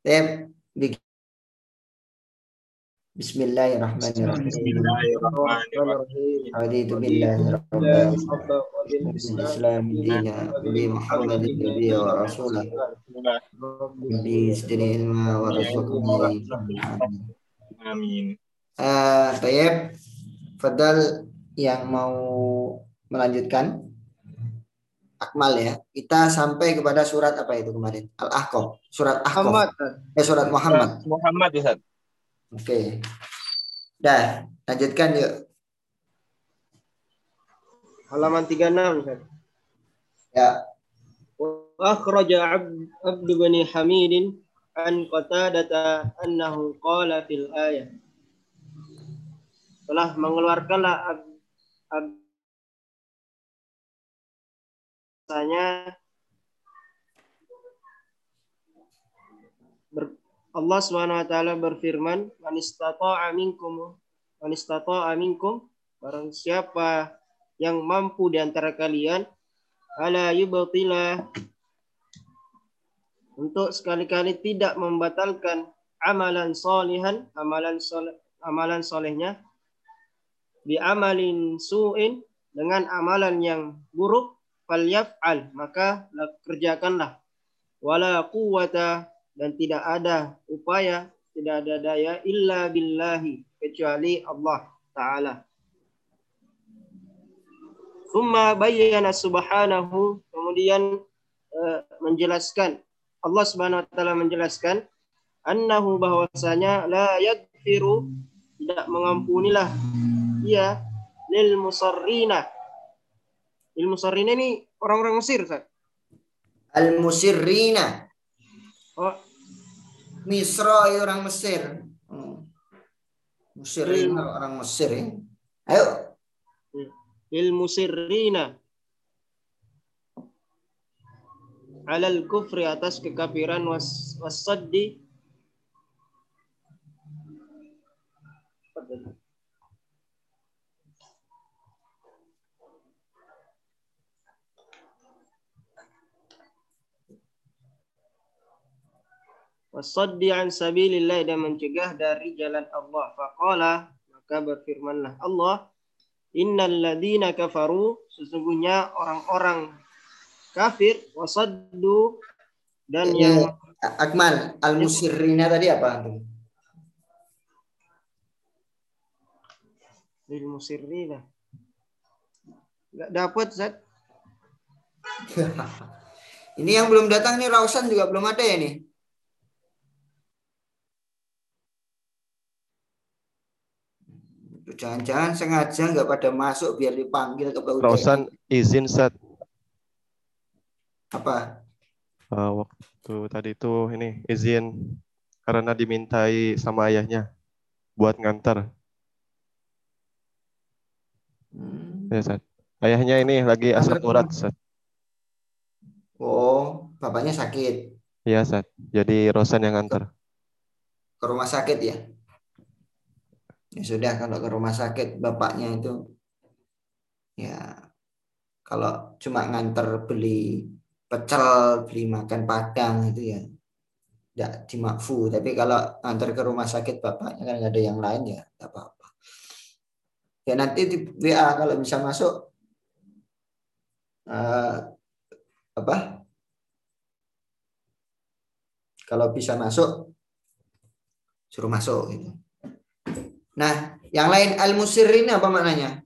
Tep, rasulullah. Amin. Eh, Tayyib, Fadal yang mau melanjutkan Akmal ya. Kita sampai kepada surat apa itu kemarin? Al-Ahqaf. Surat Ahqaf. Muhammad. Eh, surat Muhammad. Muhammad Ustaz. Oke. Dah, lanjutkan yuk. Halaman 36 Ustaz. Ya. وأخرج عبد, عبد بن حميد عن قتادة أنه قال في الآية telah mengeluarkanlah ab, ab, Ber, Allah Subhanahu wa taala berfirman, "Man istata'a minkum man istata'a minkum barang siapa yang mampu di antara kalian ala yubtila. Untuk sekali-kali tidak membatalkan amalan solihan, amalan soleh, amalan solehnya bi amalin su'in dengan amalan yang buruk falyaf'al maka kerjakanlah. Wala quwata dan tidak ada upaya tidak ada daya illa billahi kecuali Allah taala. Thumma bayyana subhanahu kemudian uh, menjelaskan. Allah Subhanahu wa taala menjelaskan annahu bahwasanya la yaghfiru tidak mengampunilah. Ia lil musarrina Ilmu sarina ini orang-orang Mesir, Ustaz. Al-Musirrina. Oh, Misra itu orang Mesir. Hmm. Musirrina orang Mesir ya. Ayo. ilmu sirrina alal kufri atas kekafiran was wasaddi wasaddi an sabilillah dan mencegah dari jalan Allah. Faqala maka berfirmanlah Allah Innal ladina kafaru sesungguhnya orang-orang kafir wasaddu dan Ya, yang Akmal, al-musirrina tadi apa? lil musirrina. Enggak dapat Zat. Ini yang belum datang nih Rausan juga belum ada ya nih. Jangan-jangan sengaja nggak pada masuk biar dipanggil ke PUTM. Rausan izin saat Apa? waktu tadi itu ini izin karena dimintai sama ayahnya buat ngantar. Hmm. Ya, Sat. Ayahnya ini lagi asam urat, Sat. Oh, bapaknya sakit Iya, Sat. Jadi Rosan yang ngantar. ke rumah sakit ya. Ya sudah kalau ke rumah sakit bapaknya itu ya kalau cuma nganter beli pecel, beli makan padang itu ya tidak dimakfu. Tapi kalau nganter ke rumah sakit bapaknya kan nggak ada yang lain ya tidak apa-apa. Ya nanti di WA kalau bisa masuk eh, apa? Kalau bisa masuk suruh masuk gitu. Nah, yang lain al-musirrin apa maknanya?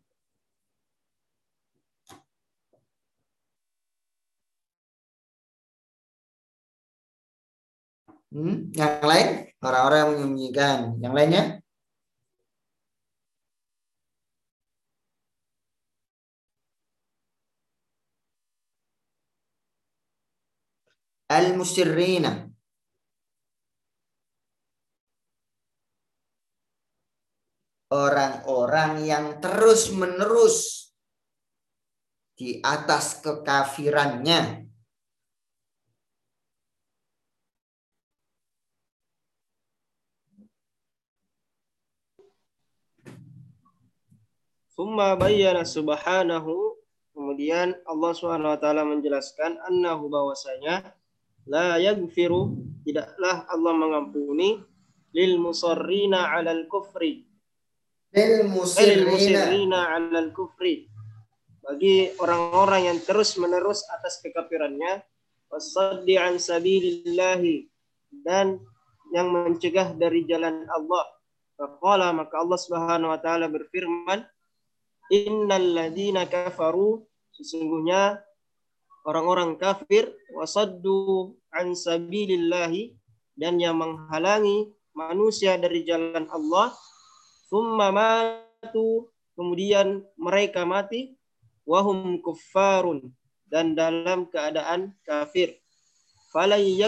Hmm? Yang lain orang-orang yang menyembunyikan. Yang lainnya? Al-musirrina. Orang-orang yang terus-menerus di atas kekafirannya. Summa bayyana subhanahu kemudian Allah Subhanahu wa taala menjelaskan annahu bahwasanya la yaghfiru tidaklah Allah mengampuni lil musarrina 'alal kufri Lil musirrina 'alal kufri bagi orang-orang yang terus-menerus atas kekafirannya wasaddi an sabilillahi dan yang mencegah dari jalan Allah. Faqala maka Allah Subhanahu wa taala berfirman, "Innal ladzina kafaru sesungguhnya orang-orang kafir wasaddu an sabilillahi dan yang menghalangi manusia dari jalan Allah, thumma matu kemudian mereka mati wahum kuffarun dan dalam keadaan kafir. Falay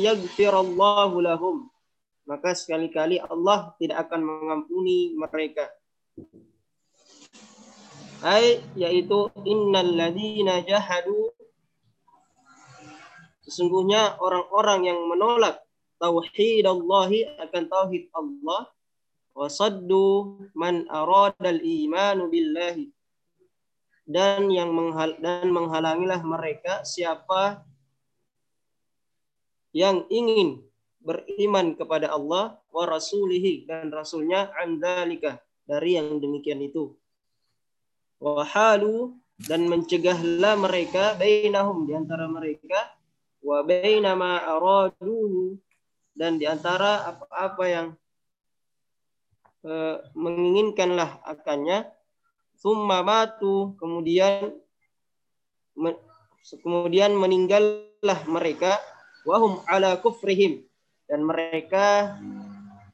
yaghfirallahu lahum. Maka sekali-kali Allah tidak akan mengampuni mereka. Ai yaitu innal ladina jahadu sesungguhnya orang-orang yang menolak tauhid Allah akan tauhid Allah wasaddu man aradal imanu billahi. Dan yang menghal dan menghalangilah mereka siapa yang ingin beriman kepada Allah wa rasulihi dan rasulnya andalika dari yang demikian itu. Wa halu dan mencegahlah mereka bainahum di antara mereka wa bainama araduhu dan di antara apa-apa yang eh, menginginkanlah akannya. Summa matu kemudian me- kemudian meninggallah mereka. Wahum ala kufrihim. Dan mereka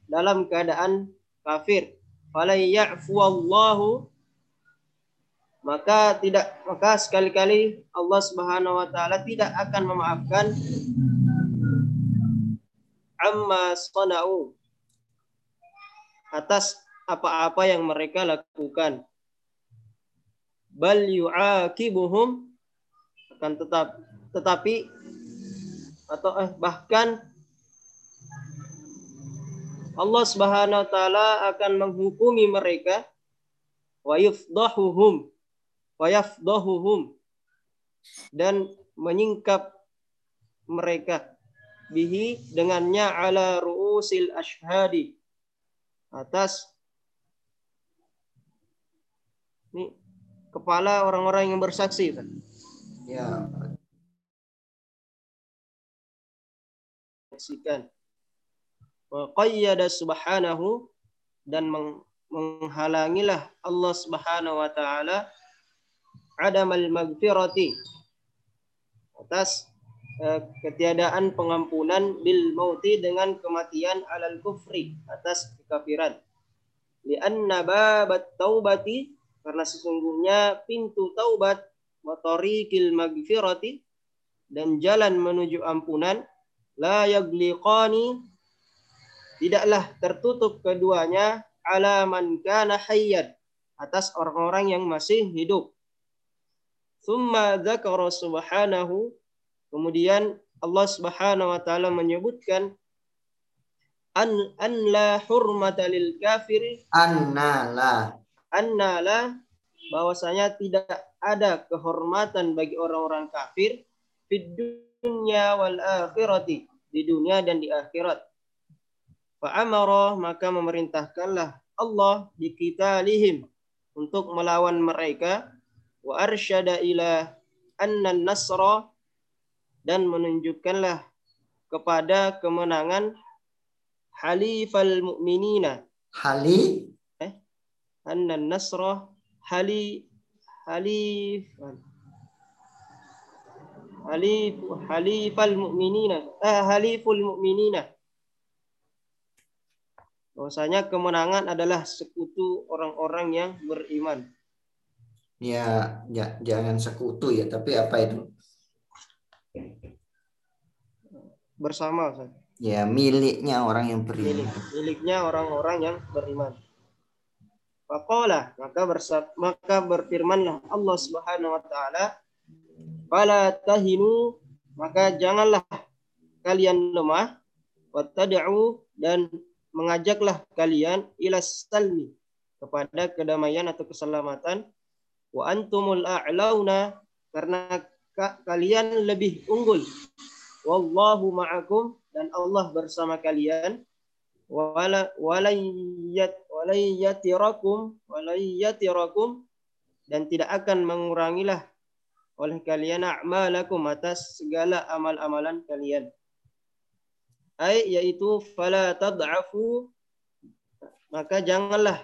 dalam keadaan kafir. Fala ya'fu Allahu. Maka tidak maka sekali-kali Allah Subhanahu wa taala tidak akan memaafkan. Amma sana'u atas apa-apa yang mereka lakukan. Bal yu'aqibuhum akan tetap tetapi atau eh, bahkan Allah Subhanahu wa taala akan menghukumi mereka. Wa yufdahuhum wa yafdahuhum dan menyingkap mereka. Bihi dengannya ala ru'usil ashhadi atas ini kepala orang-orang yang bersaksi kan Ya, saksikan. Wa qayyada subhanahu dan meng- menghalangilah Allah Subhanahu wa taala adamal magfirati atas ketiadaan pengampunan bil mauti dengan kematian alal kufri atas kekafiran lianna babat taubati karena sesungguhnya pintu taubat wa tariqil magfirati dan jalan menuju ampunan la yagliqani tidaklah tertutup keduanya ala man kana hayyan atas orang-orang yang masih hidup. Summa dzakara subhanahu kemudian Allah Subhanahu wa taala menyebutkan an an la hurmata lil kafiri annala. anna la bahwasanya tidak ada kehormatan bagi orang-orang kafir di dunia wal akhirati di dunia dan di akhirat. Fa'amara maka memerintahkanlah Allah biqitalihim untuk melawan mereka wa arsyada ila anna nasra dan menunjukkanlah kepada kemenangan halifal mu'minina. Hali anna nasra hali halif halif halifal mu'minina. Eh, haliful mu'minina. Bahwasanya kemenangan adalah sekutu orang-orang yang beriman. Ya, ja- jangan sekutu ya, tapi apa itu? Bersama Ustaz. Ya miliknya orang yang milik beriman. miliknya orang-orang yang beriman Faqala maka bersab, maka berfirmanlah Allah Subhanahu wa taala fala tahinu maka janganlah kalian lemah wattad'u dan mengajaklah kalian ila salmi kepada kedamaian atau keselamatan wa antumul a'launa karena ka- kalian lebih unggul wallahu ma'akum dan Allah bersama kalian. Wala walayyat walayyatirakum walayyatirakum dan tidak akan mengurangilah oleh kalian a'malakum atas segala amal-amalan kalian. Ai yaitu fala tad'afu maka janganlah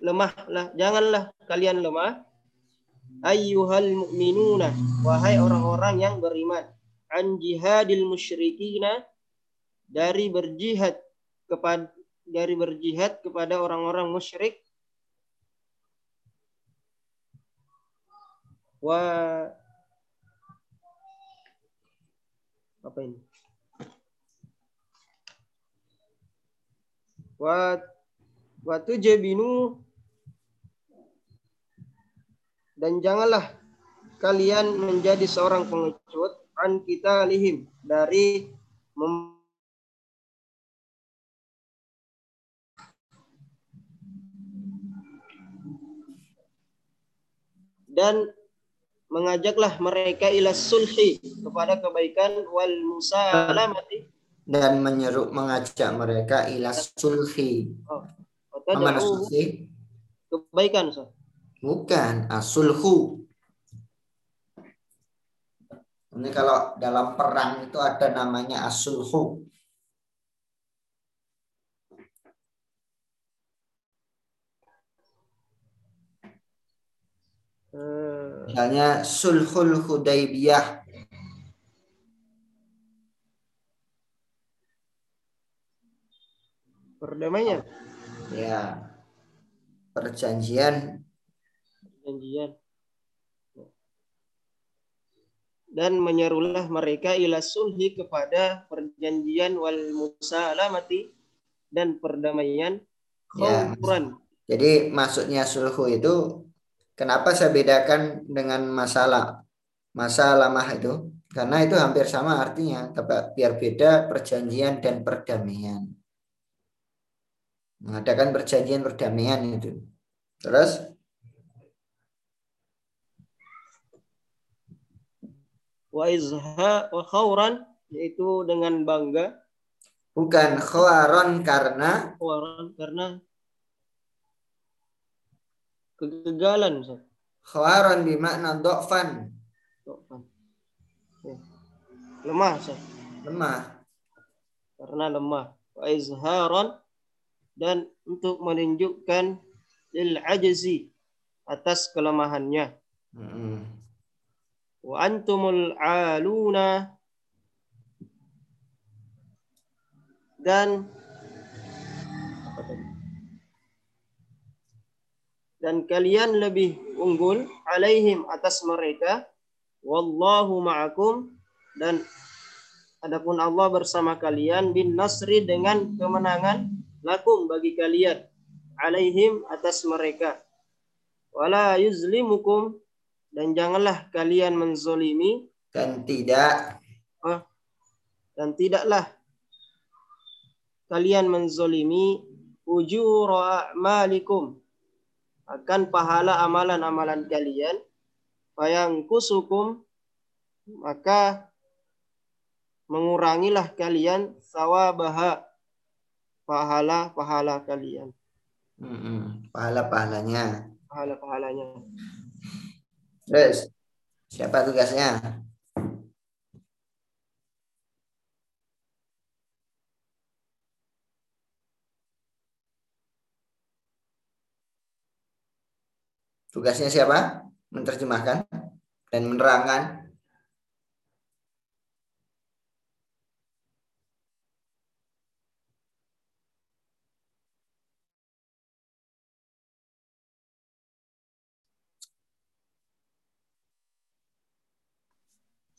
lemahlah janganlah kalian lemah. Ayyuhal mu'minuna wahai orang-orang yang beriman an jihadil musyrikina dari berjihad kepada dari berjihad kepada orang-orang musyrik. Wa apa ini? Wa wa tujabinu dan janganlah kalian menjadi seorang pengecut an kita lihim dari mem dan mengajaklah mereka ila sulhi kepada kebaikan wal musalamati dan menyeru mengajak mereka ila sulhi. oh, kebaikan Ustaz. Bukan, asulhu. Ini kalau dalam perang itu ada namanya asulhu. Misalnya sulhul hudaybiyah. perdamaian Ya. Perjanjian perjanjian dan menyerulah mereka ila sulhi kepada perjanjian wal musalamati dan perdamaian Ya. khawfuran Jadi maksudnya sulhu itu kenapa saya bedakan dengan masalah masalah itu? Karena itu hampir sama artinya, tapi biar beda perjanjian dan perdamaian. Mengadakan perjanjian perdamaian itu. Terus wa izha wa khawran yaitu dengan bangga bukan khawaron karena khawran karena kegagalan Ustaz. khawaron bermakna dokfan Ya. lemah Ustaz. lemah. karena lemah wa izharan dan untuk menunjukkan lil ajzi atas kelemahannya Mm-mm. Wa antumul aluna dan dan kalian lebih unggul alaihim atas mereka. Wallahu ma'akum. Dan adapun Allah bersama kalian bin nasri dengan kemenangan lakum bagi kalian. Alaihim atas mereka. Wala yuzlimukum dan janganlah kalian menzolimi. Dan tidak. Dan tidaklah kalian menzolimi ujur a'malikum. Akan pahala amalan-amalan kalian. Fayang kusukum maka mengurangilah kalian sawabaha pahala-pahala kalian. Pahala-pahalanya. pahala-pahalanya Terus siapa tugasnya? Tugasnya siapa? Menerjemahkan dan menerangkan.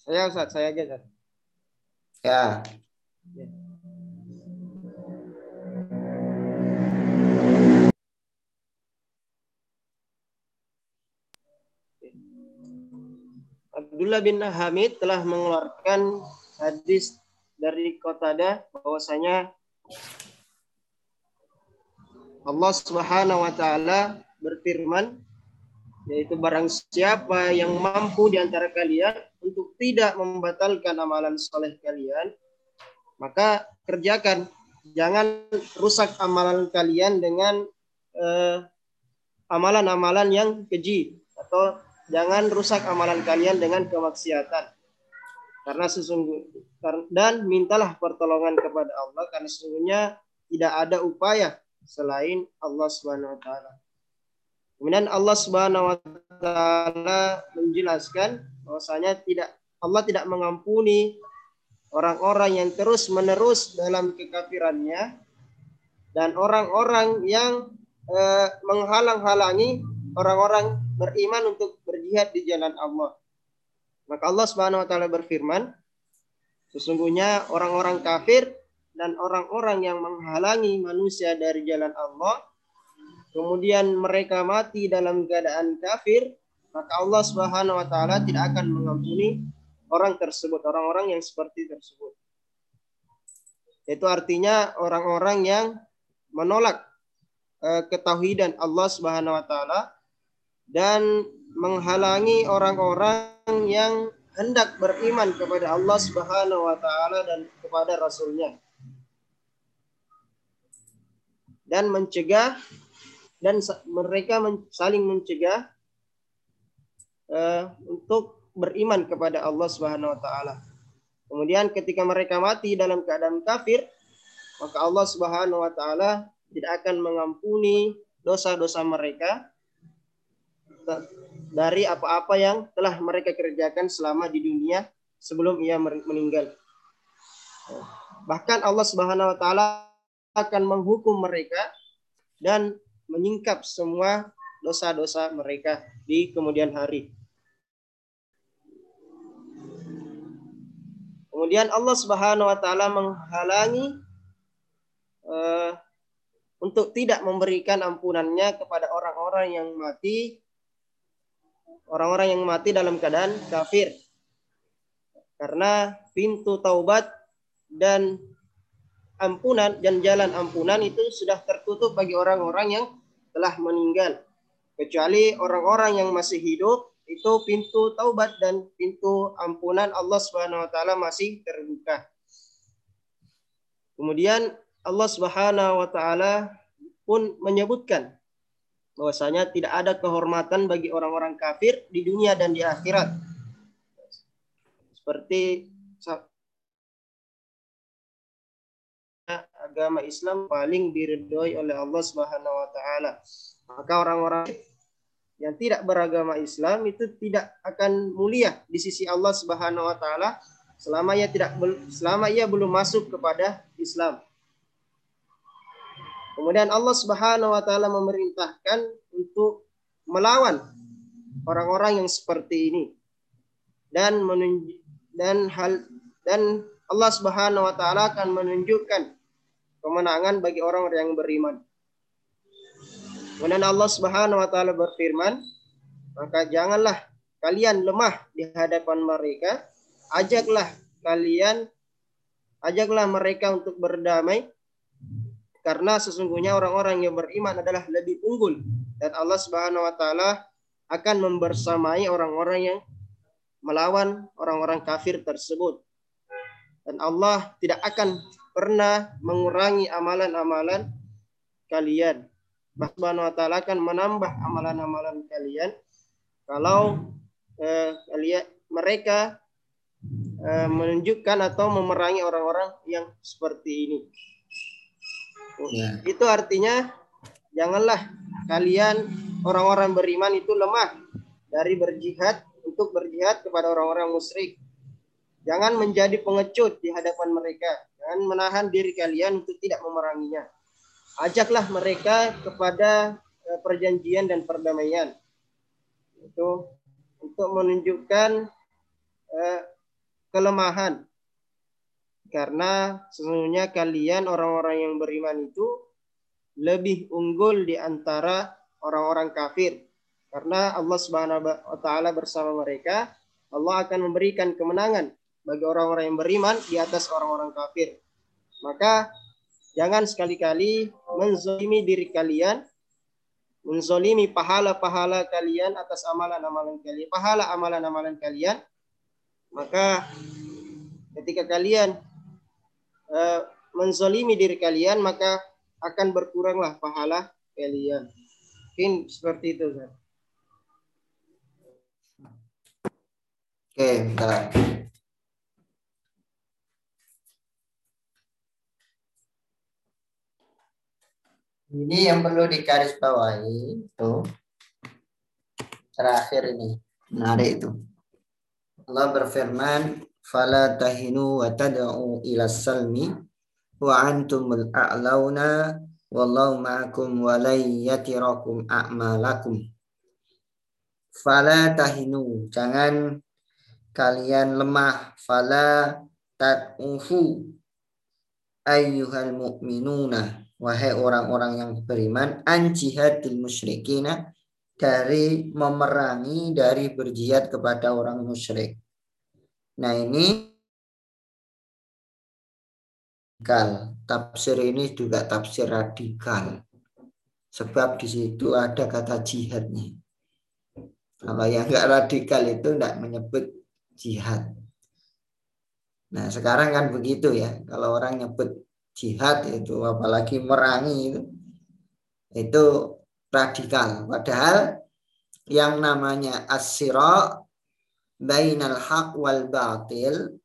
Saya Ustaz, saya aja Ustaz. Ya, Abdullah bin Hamid telah mengeluarkan hadis dari Qatada bahwasanya Allah Subhanahu wa taala berfirman yaitu barang siapa yang mampu di antara kalian untuk tidak membatalkan amalan soleh kalian, maka kerjakan. Jangan rusak amalan kalian dengan eh, amalan-amalan yang keji atau jangan rusak amalan kalian dengan kemaksiatan. Karena sesungguhnya dan mintalah pertolongan kepada Allah karena sesungguhnya tidak ada upaya selain Allah Subhanahu wa. Kemudian Allah Subhanahu wa taala menjelaskan bahwasanya tidak Allah tidak mengampuni orang-orang yang terus-menerus dalam kekafirannya dan orang-orang yang eh, menghalang-halangi orang-orang beriman untuk berjihad di jalan Allah. Maka Allah Subhanahu wa taala berfirman, sesungguhnya orang-orang kafir dan orang-orang yang menghalangi manusia dari jalan Allah kemudian mereka mati dalam keadaan kafir, maka Allah Subhanahu wa taala tidak akan mengampuni orang tersebut, orang-orang yang seperti tersebut. Itu artinya orang-orang yang menolak uh, ketauhidan Allah Subhanahu wa taala dan menghalangi orang-orang yang hendak beriman kepada Allah Subhanahu wa taala dan kepada rasulnya dan mencegah dan mereka saling mencegah uh, untuk beriman kepada Allah Subhanahu wa taala. Kemudian ketika mereka mati dalam keadaan kafir, maka Allah Subhanahu wa taala tidak akan mengampuni dosa-dosa mereka dari apa-apa yang telah mereka kerjakan selama di dunia sebelum ia meninggal. Bahkan Allah Subhanahu wa taala akan menghukum mereka dan menyingkap semua dosa-dosa mereka di kemudian hari. Kemudian Allah Subhanahu wa taala menghalangi uh, untuk tidak memberikan ampunannya kepada orang-orang yang mati orang-orang yang mati dalam keadaan kafir. Karena pintu taubat dan ampunan dan jalan ampunan itu sudah tertutup bagi orang-orang yang telah meninggal. Kecuali orang-orang yang masih hidup itu pintu taubat dan pintu ampunan Allah Subhanahu wa taala masih terbuka. Kemudian Allah Subhanahu wa taala pun menyebutkan bahwasanya tidak ada kehormatan bagi orang-orang kafir di dunia dan di akhirat. Seperti agama Islam paling diridhoi oleh Allah Subhanahu wa taala. Maka orang-orang yang tidak beragama Islam itu tidak akan mulia di sisi Allah Subhanahu wa taala selama ia tidak selama ia belum masuk kepada Islam. Kemudian Allah Subhanahu wa taala memerintahkan untuk melawan orang-orang yang seperti ini dan menunjuk dan hal dan Allah Subhanahu wa taala akan menunjukkan kemenangan bagi orang yang beriman. Kemudian Allah Subhanahu wa taala berfirman, maka janganlah kalian lemah di hadapan mereka, ajaklah kalian ajaklah mereka untuk berdamai karena sesungguhnya orang-orang yang beriman adalah lebih unggul dan Allah Subhanahu wa taala akan membersamai orang-orang yang melawan orang-orang kafir tersebut. Dan Allah tidak akan pernah mengurangi amalan-amalan kalian. Subhanahu wa taala akan menambah amalan-amalan kalian kalau eh, kalian mereka eh, menunjukkan atau memerangi orang-orang yang seperti ini. Ya. Itu artinya janganlah kalian orang-orang beriman itu lemah dari berjihad untuk berjihad kepada orang-orang musyrik. Jangan menjadi pengecut di hadapan mereka dan menahan diri kalian untuk tidak memeranginya. Ajaklah mereka kepada eh, perjanjian dan perdamaian. Itu untuk menunjukkan uh, kelemahan. Karena sesungguhnya kalian orang-orang yang beriman itu lebih unggul di antara orang-orang kafir. Karena Allah Subhanahu wa taala bersama mereka, Allah akan memberikan kemenangan bagi orang-orang yang beriman di atas orang-orang kafir. Maka jangan sekali-kali menzalimi diri kalian menzolimi pahala-pahala kalian atas amalan-amalan kalian, pahala amalan-amalan kalian, maka ketika kalian uh, menzolimi diri kalian, maka akan berkuranglah pahala kalian. Mungkin seperti itu, Zat. Oke, bentar. Ini yang perlu digarisbawahi itu terakhir ini menarik itu. Allah berfirman, "Fala tahinu wa tad'u ila salmi wa antumul a'launa wallahu ma'akum wa la yatirakum a'malakum." Fala tahinu, jangan kalian lemah. Fala tad'uhu ayyuhal mu'minuna wahai orang-orang yang beriman an jihadil musyrikina dari memerangi dari berjihad kepada orang musyrik. Nah ini radikal. Tafsir ini juga tafsir radikal. Sebab di situ ada kata jihadnya. Kalau yang enggak radikal itu enggak menyebut jihad. Nah sekarang kan begitu ya. Kalau orang nyebut jihad itu apalagi merangi itu itu radikal padahal yang namanya asyira bainal haq wal batil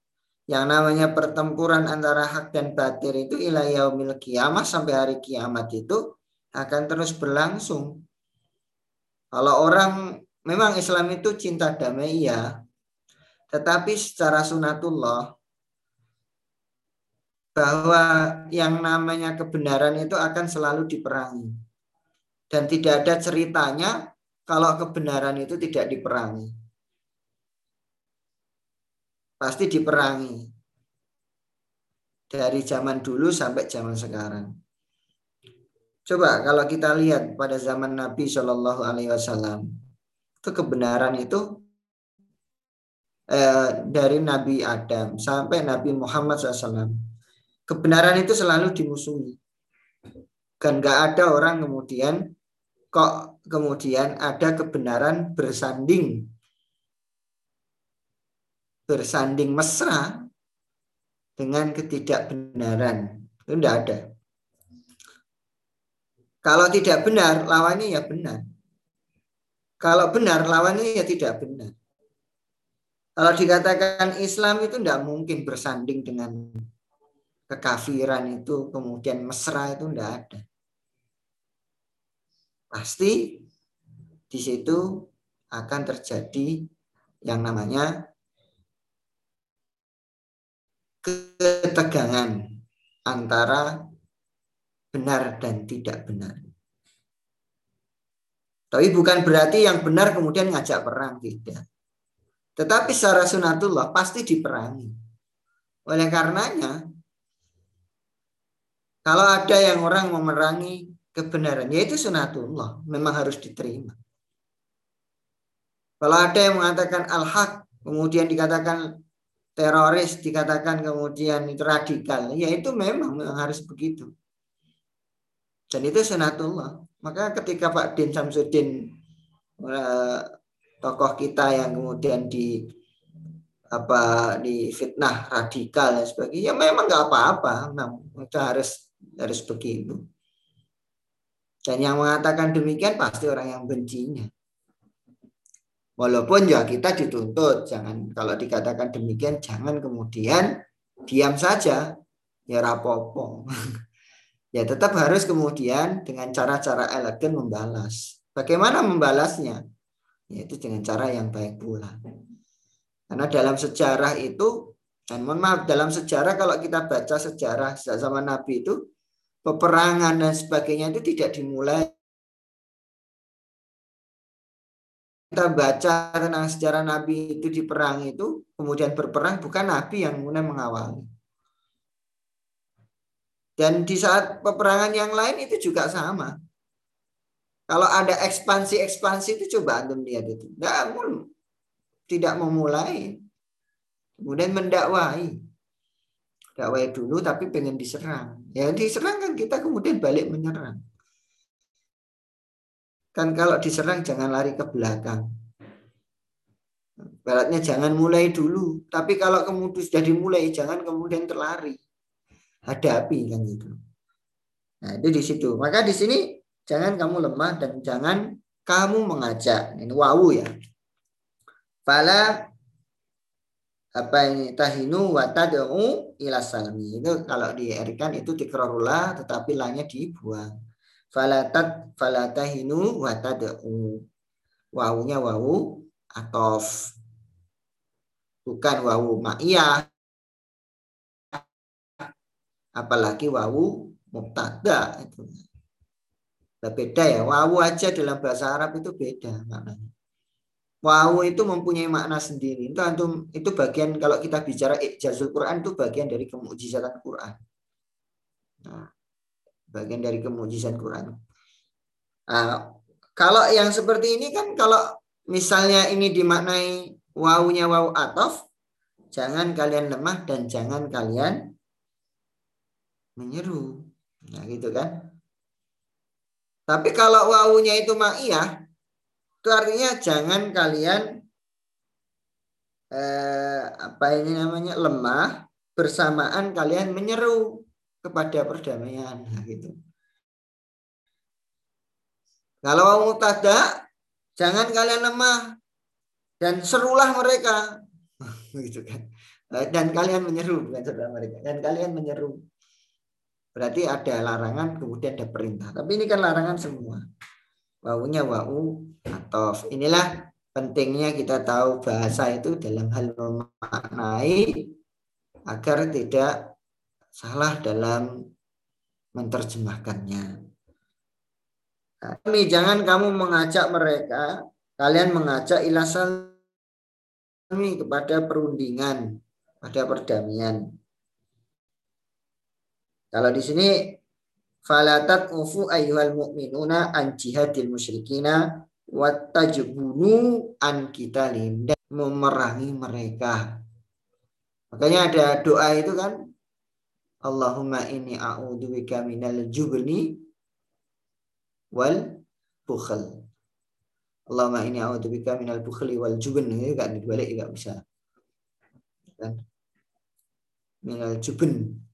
yang namanya pertempuran antara hak dan batil itu ila yaumil kiamah sampai hari kiamat itu akan terus berlangsung. Kalau orang memang Islam itu cinta damai ya, tetapi secara sunatullah bahwa yang namanya kebenaran itu akan selalu diperangi. Dan tidak ada ceritanya kalau kebenaran itu tidak diperangi. Pasti diperangi. Dari zaman dulu sampai zaman sekarang. Coba kalau kita lihat pada zaman Nabi Shallallahu Alaihi Wasallam, itu kebenaran itu eh, dari Nabi Adam sampai Nabi Muhammad SAW kebenaran itu selalu dimusuhi. Dan gak ada orang kemudian kok kemudian ada kebenaran bersanding bersanding mesra dengan ketidakbenaran. Itu tidak ada. Kalau tidak benar, lawannya ya benar. Kalau benar, lawannya ya tidak benar. Kalau dikatakan Islam itu tidak mungkin bersanding dengan kekafiran itu kemudian mesra itu tidak ada. Pasti di situ akan terjadi yang namanya ketegangan antara benar dan tidak benar. Tapi bukan berarti yang benar kemudian ngajak perang, tidak. Tetapi secara sunatullah pasti diperangi. Oleh karenanya kalau ada yang orang memerangi kebenaran, yaitu sunatullah, memang harus diterima. Kalau ada yang mengatakan al-haq, kemudian dikatakan teroris, dikatakan kemudian itu radikal, ya itu memang, memang harus begitu. Dan itu sunatullah. Maka ketika Pak Din Samsudin eh, tokoh kita yang kemudian di apa di fitnah radikal dan sebagainya, ya memang nggak apa-apa, memang harus harus begitu. Dan yang mengatakan demikian pasti orang yang bencinya. Walaupun ya kita dituntut, jangan kalau dikatakan demikian jangan kemudian diam saja, ya rapopo. ya tetap harus kemudian dengan cara-cara elegan membalas. Bagaimana membalasnya? Yaitu dengan cara yang baik pula. Karena dalam sejarah itu, dan mohon maaf, dalam sejarah kalau kita baca sejarah zaman Nabi itu, peperangan dan sebagainya itu tidak dimulai. Kita baca tentang sejarah Nabi itu di perang itu kemudian berperang bukan Nabi yang kemudian mengawali. Dan di saat peperangan yang lain itu juga sama. Kalau ada ekspansi-ekspansi itu coba anda lihat itu. Tidak tidak memulai. Kemudian mendakwahi dakwah dulu tapi pengen diserang. Ya diserang kan kita kemudian balik menyerang. Kan kalau diserang jangan lari ke belakang. Baratnya jangan mulai dulu. Tapi kalau kemudian sudah dimulai, jangan kemudian terlari. Hadapi kan gitu. Nah itu di situ. Maka di sini jangan kamu lemah dan jangan kamu mengajak. Ini wawu ya. Fala apa ini tahinu wa tad'u ila salmi. Itu kalau dierikan itu dikrarula tetapi lanya dibuang. Fala tad fala tahinu wa tad'u. Wawunya wawu atof. Bukan wawu ma'iyah. Apalagi wawu mubtada itu. Beda ya. Wawu aja dalam bahasa Arab itu beda maknanya. Wawu itu mempunyai makna sendiri. Itu antum itu bagian kalau kita bicara ijazul Quran itu bagian dari kemujizatan Quran. Nah, bagian dari kemujizatan Quran. Nah, kalau yang seperti ini kan kalau misalnya ini dimaknai wawunya wawu atof, jangan kalian lemah dan jangan kalian menyeru. Nah, gitu kan. Tapi kalau wawunya itu ma'iyah, itu artinya jangan kalian eh, apa ini namanya lemah bersamaan kalian menyeru kepada perdamaian nah, gitu. Kalau mutada Jangan kalian lemah dan serulah mereka. gitu kan. Dan kalian menyeru bukan serulah mereka. Dan kalian menyeru. Berarti ada larangan kemudian ada perintah. Tapi ini kan larangan semua. Wawunya wau atau inilah pentingnya kita tahu bahasa itu dalam hal memaknai agar tidak salah dalam menerjemahkannya. Kami jangan kamu mengajak mereka, kalian mengajak ilasan kami kepada perundingan, pada perdamaian. Kalau di sini falatat ufu ayyuhal mu'minuna an jihadil musyrikina watajbunu an kita dan memerangi mereka. Makanya ada doa itu kan Allahumma inni a'udzubika minal jubni wal bukhl. Allahumma ini a'udzubika minal bukhli wal jubn. Ini enggak dibalik enggak bisa. Kan? Minal jubn.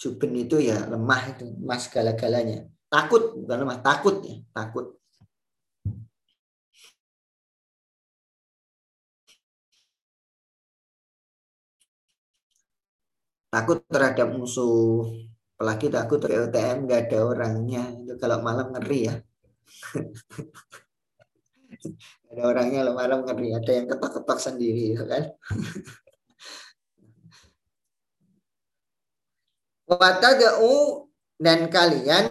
Jubn itu ya lemah itu, lemah segala-galanya. Takut, bukan lemah, takut ya, takut. Takut terhadap musuh, apalagi takut POTM nggak ada orangnya itu kalau malam ngeri ya ada orangnya malam ngeri ada yang ketok-ketok sendiri kan Watada'u dan kalian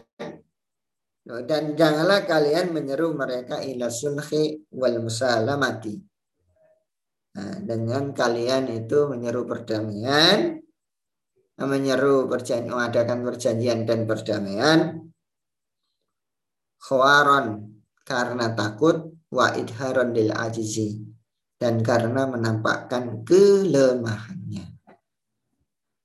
dan janganlah kalian menyeru mereka ila sulhi wal musalamati. Nah, dengan kalian itu menyeru perdamaian menyeru perjanjian, mengadakan perjanjian dan perdamaian khawaron karena takut wa idharon lil ajizi dan karena menampakkan kelemahannya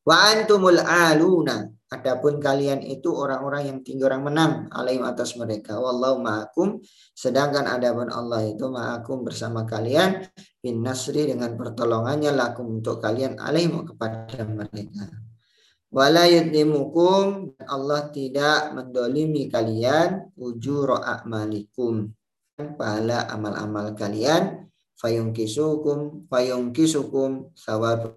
wa antumul aluna. Adapun kalian itu orang-orang yang tinggi orang menang alaihim atas mereka. Wallahu ma'akum. Sedangkan adapun Allah itu ma'akum bersama kalian. Bin nasri dengan pertolongannya lakum untuk kalian alaihim kepada mereka. Wala yudlimukum. Allah tidak mendolimi kalian. Ujur a'malikum. Pahala amal-amal kalian. Fayungkisukum. Fayungkisukum. Sawab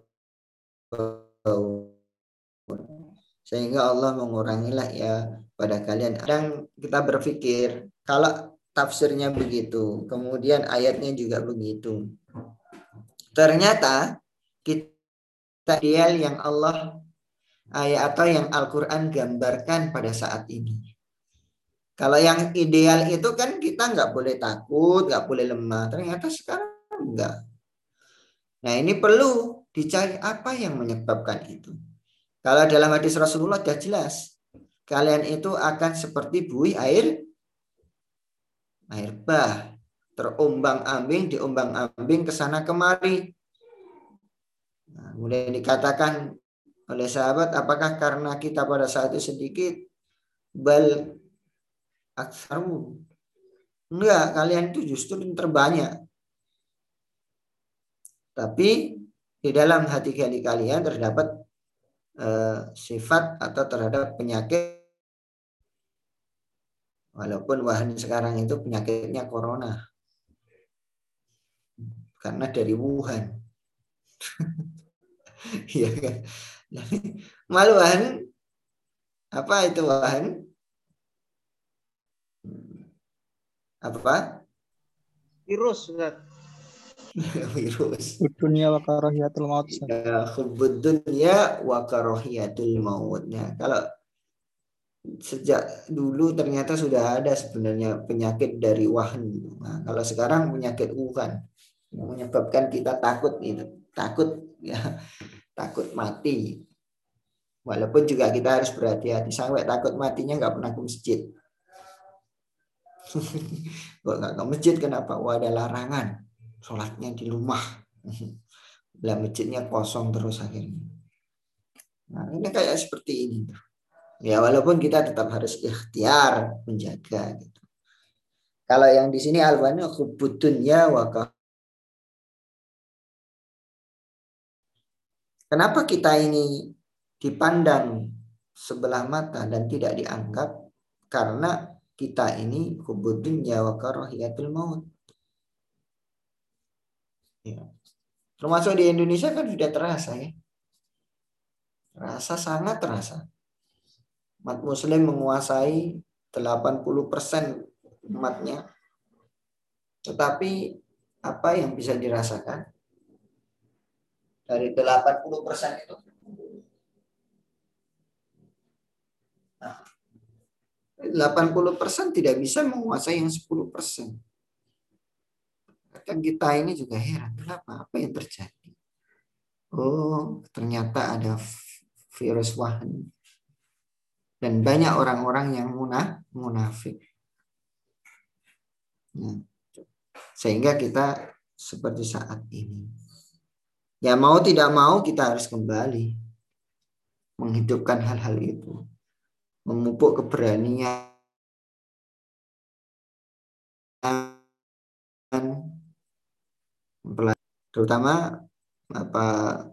sehingga Allah mengurangilah ya pada kalian dan kita berpikir kalau tafsirnya begitu kemudian ayatnya juga begitu ternyata kita ideal yang Allah ayat atau yang Al-Quran gambarkan pada saat ini. Kalau yang ideal itu kan kita nggak boleh takut, nggak boleh lemah. Ternyata sekarang enggak. Nah ini perlu dicari apa yang menyebabkan itu. Kalau dalam hadis Rasulullah sudah jelas. Kalian itu akan seperti buih air air bah terombang ambing diombang ambing ke sana kemari. Nah, dikatakan oleh sahabat apakah karena kita pada saat itu sedikit bal aksaru Enggak, kalian itu justru terbanyak. Tapi di dalam hati kalian terdapat eh, sifat atau terhadap penyakit. Walaupun wahan sekarang itu penyakitnya corona. Karena dari Wuhan. Iya kan? Malu wahan apa itu wahan apa? Virus, Ustaz. virus. Dunia wa karahiyatul maut. Ya hubbud dunya wa karahiyatul maut ya kalau sejak dulu ternyata sudah ada sebenarnya penyakit dari wahan nah, kalau sekarang penyakit Wuhan yang menyebabkan kita takut gitu. Takut ya takut mati. Walaupun juga kita harus berhati-hati. Sampai takut matinya nggak pernah ke masjid. Kok nggak ke masjid kenapa? Wah ada larangan sholatnya di rumah lah masjidnya kosong terus akhirnya nah ini kayak seperti ini ya walaupun kita tetap harus ikhtiar menjaga gitu kalau yang di sini albannya hubbud dunya wa ka- Kenapa kita ini dipandang sebelah mata dan tidak dianggap? Karena kita ini hubbud dunya wa karahiyatul maut. Ya. Termasuk di Indonesia kan sudah terasa ya. Terasa sangat terasa. Umat muslim menguasai 80% umatnya. Tetapi apa yang bisa dirasakan? Dari 80% itu. Nah, 80% tidak bisa menguasai yang 10%. Kan kita ini juga heran, kenapa? Apa yang terjadi? Oh, ternyata ada virus wahan. Dan banyak orang-orang yang munah, munafik. Nah, sehingga kita seperti saat ini. Ya mau tidak mau kita harus kembali menghidupkan hal-hal itu. Memupuk keberanian terutama apa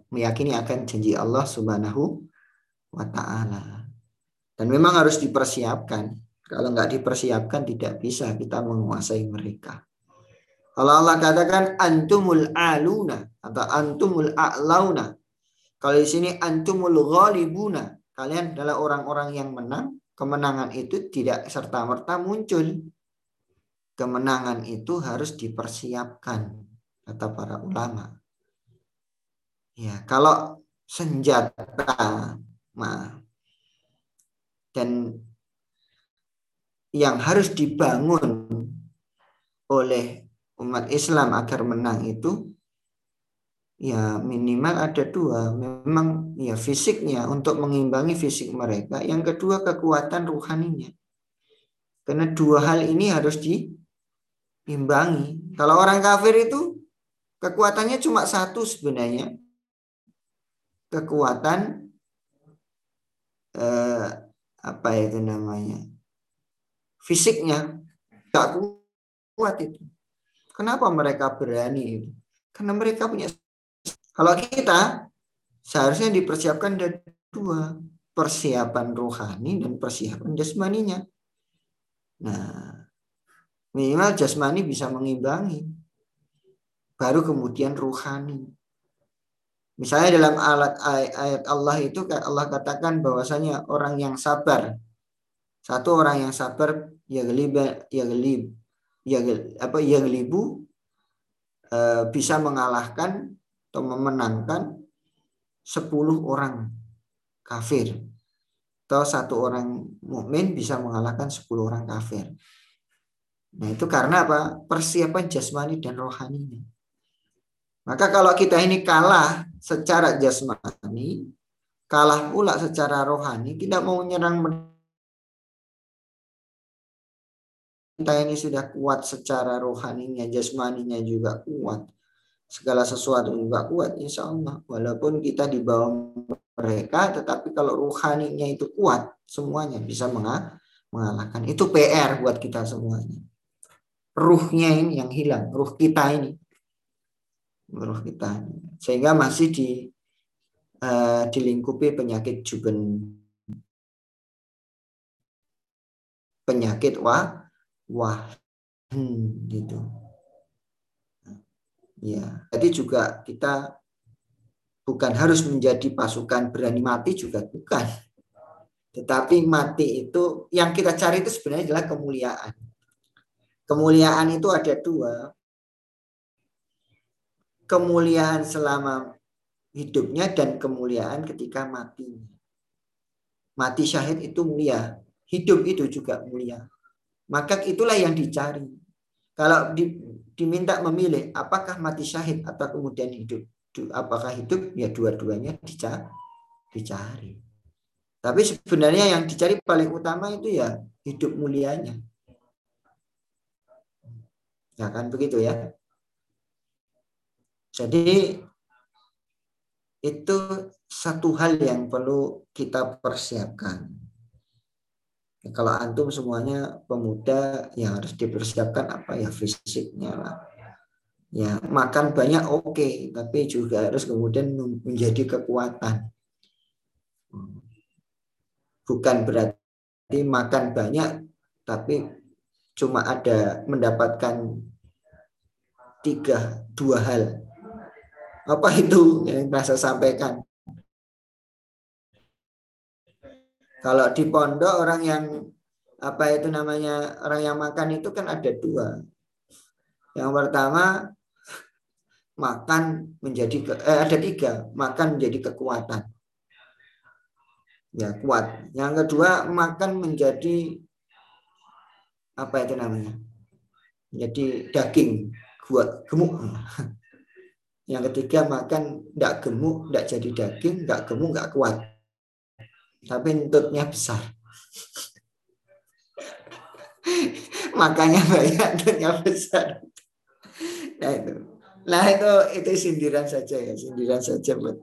meyakini akan janji Allah Subhanahu wa taala. Dan memang harus dipersiapkan. Kalau nggak dipersiapkan tidak bisa kita menguasai mereka. Kalau Allah katakan antumul aluna atau antumul a'launa. Kalau di sini antumul ghalibuna, kalian adalah orang-orang yang menang. Kemenangan itu tidak serta-merta muncul. Kemenangan itu harus dipersiapkan kata para ulama. Ya, kalau senjata nah, dan yang harus dibangun oleh umat Islam agar menang itu ya minimal ada dua. Memang ya fisiknya untuk mengimbangi fisik mereka. Yang kedua kekuatan ruhaninya. Karena dua hal ini harus diimbangi kalau orang kafir itu kekuatannya cuma satu sebenarnya. Kekuatan eh, apa itu namanya? Fisiknya. Tak kuat itu. Kenapa mereka berani itu? Karena mereka punya kalau kita seharusnya dipersiapkan dari dua. Persiapan rohani dan persiapan jasmaninya. Nah minimal jasmani bisa mengimbangi baru kemudian rohani Misalnya dalam alat ayat Allah itu Allah katakan bahwasanya orang yang sabar satu orang yang sabar ya gelib ya gelib ya apa ya gelibu bisa mengalahkan atau memenangkan 10 orang kafir atau satu orang mukmin bisa mengalahkan 10 orang kafir. Nah, itu karena apa? Persiapan jasmani dan rohaninya. Maka kalau kita ini kalah secara jasmani, kalah pula secara rohani, tidak mau menyerang kita ini sudah kuat secara rohaninya, jasmaninya juga kuat. Segala sesuatu juga kuat, insya Allah. Walaupun kita di bawah mereka, tetapi kalau rohaninya itu kuat, semuanya bisa mengalahkan. Itu PR buat kita semuanya. ruhnya ini yang hilang, ruh kita ini. Ruh kita. Sehingga masih di uh, dilingkupi penyakit juben penyakit wah wah hmm, gitu. Ya, jadi juga kita bukan harus menjadi pasukan berani mati juga bukan. Tetapi mati itu yang kita cari itu sebenarnya adalah kemuliaan. Kemuliaan itu ada dua. Kemuliaan selama hidupnya dan kemuliaan ketika mati. Mati syahid itu mulia. Hidup itu juga mulia. Maka itulah yang dicari. Kalau di, diminta memilih apakah mati syahid atau kemudian hidup. Apakah hidup? Ya dua-duanya dicari. Tapi sebenarnya yang dicari paling utama itu ya hidup mulianya. Ya kan begitu ya. Jadi itu satu hal yang perlu kita persiapkan. Kalau antum semuanya pemuda yang harus dipersiapkan apa ya fisiknya lah. Ya makan banyak oke, okay, tapi juga harus kemudian menjadi kekuatan. Bukan berarti makan banyak tapi cuma ada mendapatkan tiga dua hal apa itu yang saya sampaikan? Kalau di pondok orang yang apa itu namanya orang yang makan itu kan ada dua. Yang pertama makan menjadi eh, ada tiga makan menjadi kekuatan. Ya kuat. Yang kedua makan menjadi apa itu namanya jadi daging buat gemuk yang ketiga makan tidak gemuk tidak jadi daging tidak gemuk nggak kuat. Tapi entutnya besar. Makanya banyak entutnya besar. Nah itu. Nah itu itu sindiran saja ya sindiran saja buat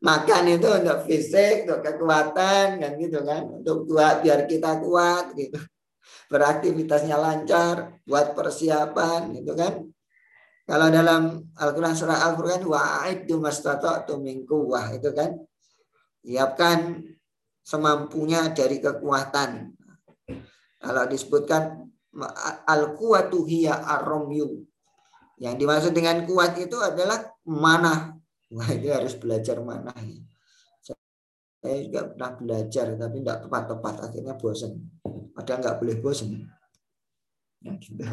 makan itu untuk fisik untuk kekuatan kan gitu kan. Untuk buat biar kita kuat gitu. Beraktivitasnya lancar, buat persiapan gitu kan. Kalau dalam Al-Quran surah Al-Quran wa'iddu mastata'tu min wah itu kan. Siapkan semampunya dari kekuatan. Kalau disebutkan al-quwatu hiya ar-romyu. Yang dimaksud dengan kuat itu adalah mana. Wah, itu harus belajar mana. Saya juga pernah belajar tapi tidak tepat-tepat akhirnya bosan. Padahal nggak boleh bosan. Ya, gitu.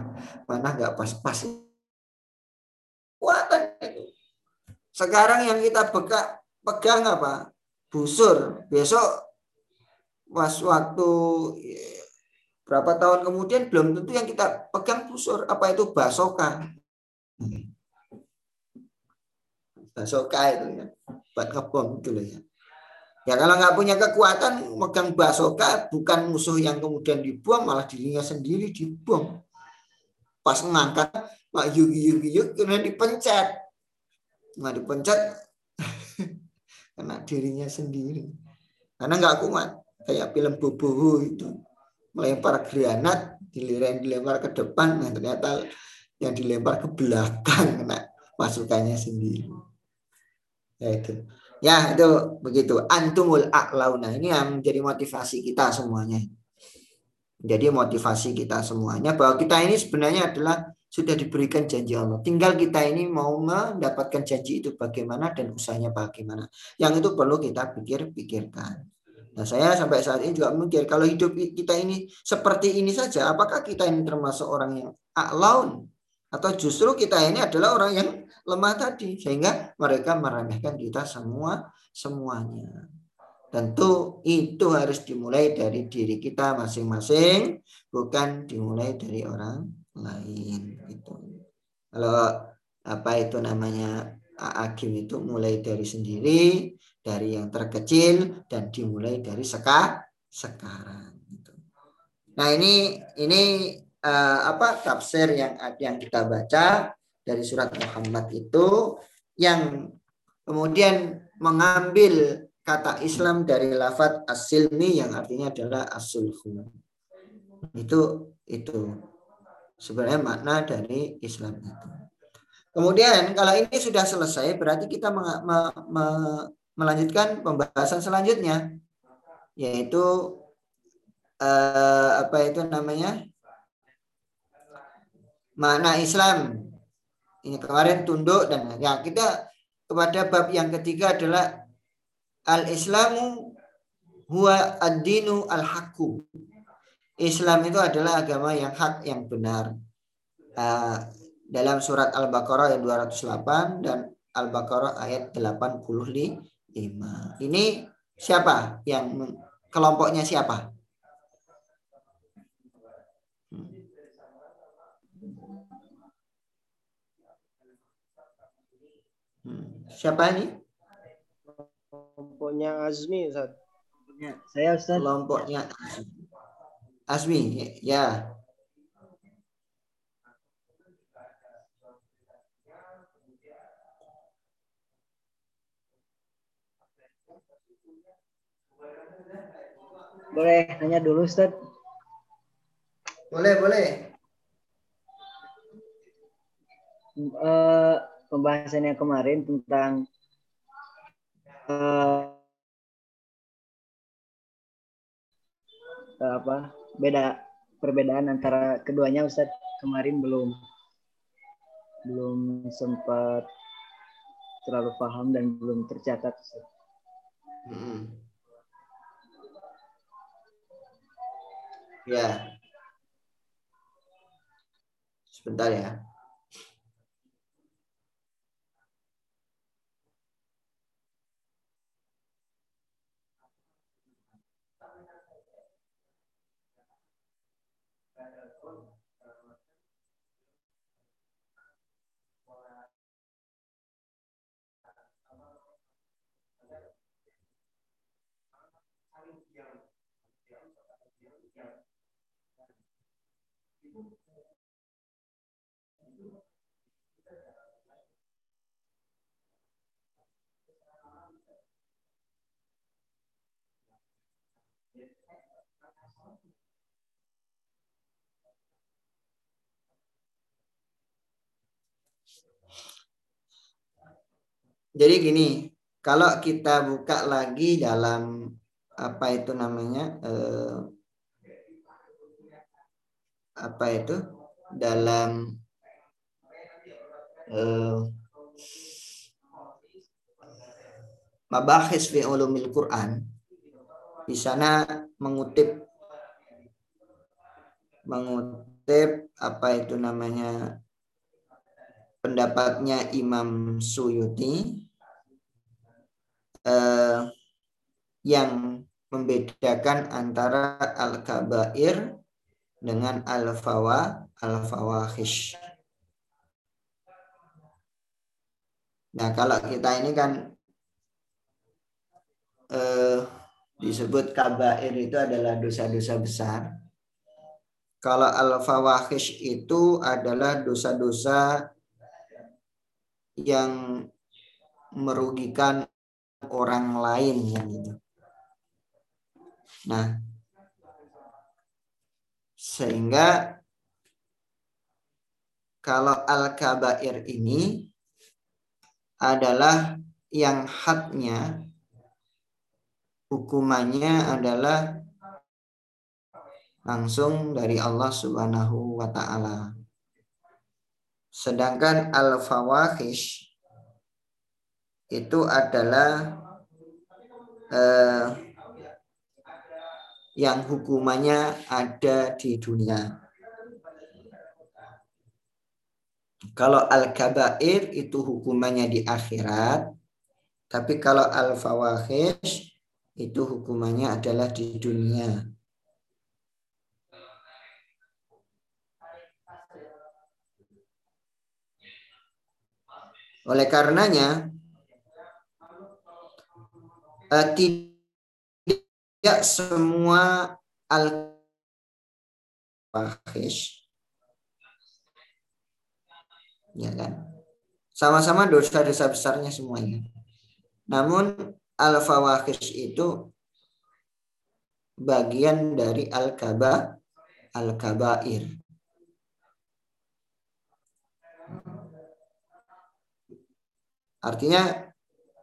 Mana nggak pas-pas. Kuatan itu. Sekarang yang kita beka, pegang apa? Busur. Besok pas waktu berapa tahun kemudian belum tentu yang kita pegang busur. Apa itu basoka? Basoka itu ya. Buat ngebom itu loh ya. Ya kalau nggak punya kekuatan megang basoka bukan musuh yang kemudian dibuang malah dirinya sendiri dibuang. Pas ngangkat mak yugi yugi yuk kemudian dipencet. Nggak dipencet kena dirinya sendiri. Karena nggak kuat kayak film bobo itu melempar granat dilempar dilempar ke depan nah ternyata yang dilempar ke belakang kena pasukannya sendiri. Ya itu. Ya, itu begitu. Antumul a'launa. Ini yang menjadi motivasi kita semuanya. Jadi motivasi kita semuanya bahwa kita ini sebenarnya adalah sudah diberikan janji Allah. Tinggal kita ini mau mendapatkan janji itu bagaimana dan usahanya bagaimana. Yang itu perlu kita pikir-pikirkan. Nah saya sampai saat ini juga mikir kalau hidup kita ini seperti ini saja, apakah kita ini termasuk orang yang a'laun atau justru kita ini adalah orang yang lemah tadi sehingga mereka meremehkan kita semua semuanya. Tentu itu harus dimulai dari diri kita masing-masing, bukan dimulai dari orang lain. Gitu. Kalau apa itu namanya Agim itu mulai dari sendiri, dari yang terkecil dan dimulai dari seka, sekarang. Gitu. Nah ini ini uh, apa tafsir yang yang kita baca dari surat Muhammad itu yang kemudian mengambil kata Islam dari lafat asilmi yang artinya adalah asulhu. Itu itu Sebenarnya makna dari Islam itu. Kemudian kalau ini sudah selesai berarti kita me- me- me- melanjutkan pembahasan selanjutnya yaitu eh, apa itu namanya? Makna Islam. Ini kemarin tunduk dan ya kita kepada bab yang ketiga adalah al Islamu huwa ad-dinu al haqqu Islam itu adalah agama yang hak yang benar Eh, dalam surat Al-Baqarah ayat 208 dan Al-Baqarah ayat 85 ini siapa yang kelompoknya siapa Hmm. Siapa ini? Kelompoknya Azmi Ustaz. Saya Ustaz. Kelompoknya Asmi. Ya. Boleh tanya dulu Ustaz. Boleh, boleh. Eh, pembahasannya kemarin tentang eh, apa beda perbedaan antara keduanya Ustaz kemarin belum belum sempat terlalu paham dan belum tercatat Ustaz. Mm-mm. Ya. Sebentar ya. Jadi gini, kalau kita buka lagi dalam apa itu namanya eh, apa itu? Dalam eh, Mabahis fi ulumil Quran di sana mengutip mengutip apa itu namanya pendapatnya Imam Suyuti eh, yang membedakan antara al-kabair dengan al-fawa al-fawahish. Nah, kalau kita ini kan eh, disebut kabair itu adalah dosa-dosa besar. Kalau al-fawahish itu adalah dosa-dosa yang merugikan orang lain yang gitu. Nah, sehingga kalau al-kabair ini adalah yang hadnya hukumannya adalah langsung dari Allah Subhanahu wa taala. Sedangkan al-fawahish itu adalah eh, yang hukumannya ada di dunia. Kalau al-kabair itu hukumannya di akhirat, tapi kalau al-fawahish itu hukumannya adalah di dunia. Oleh karenanya, eh, tidak semua al ya kan? Sama-sama dosa-dosa besarnya semuanya. Namun al-fawahish itu bagian dari al-kaba al-kabair. Artinya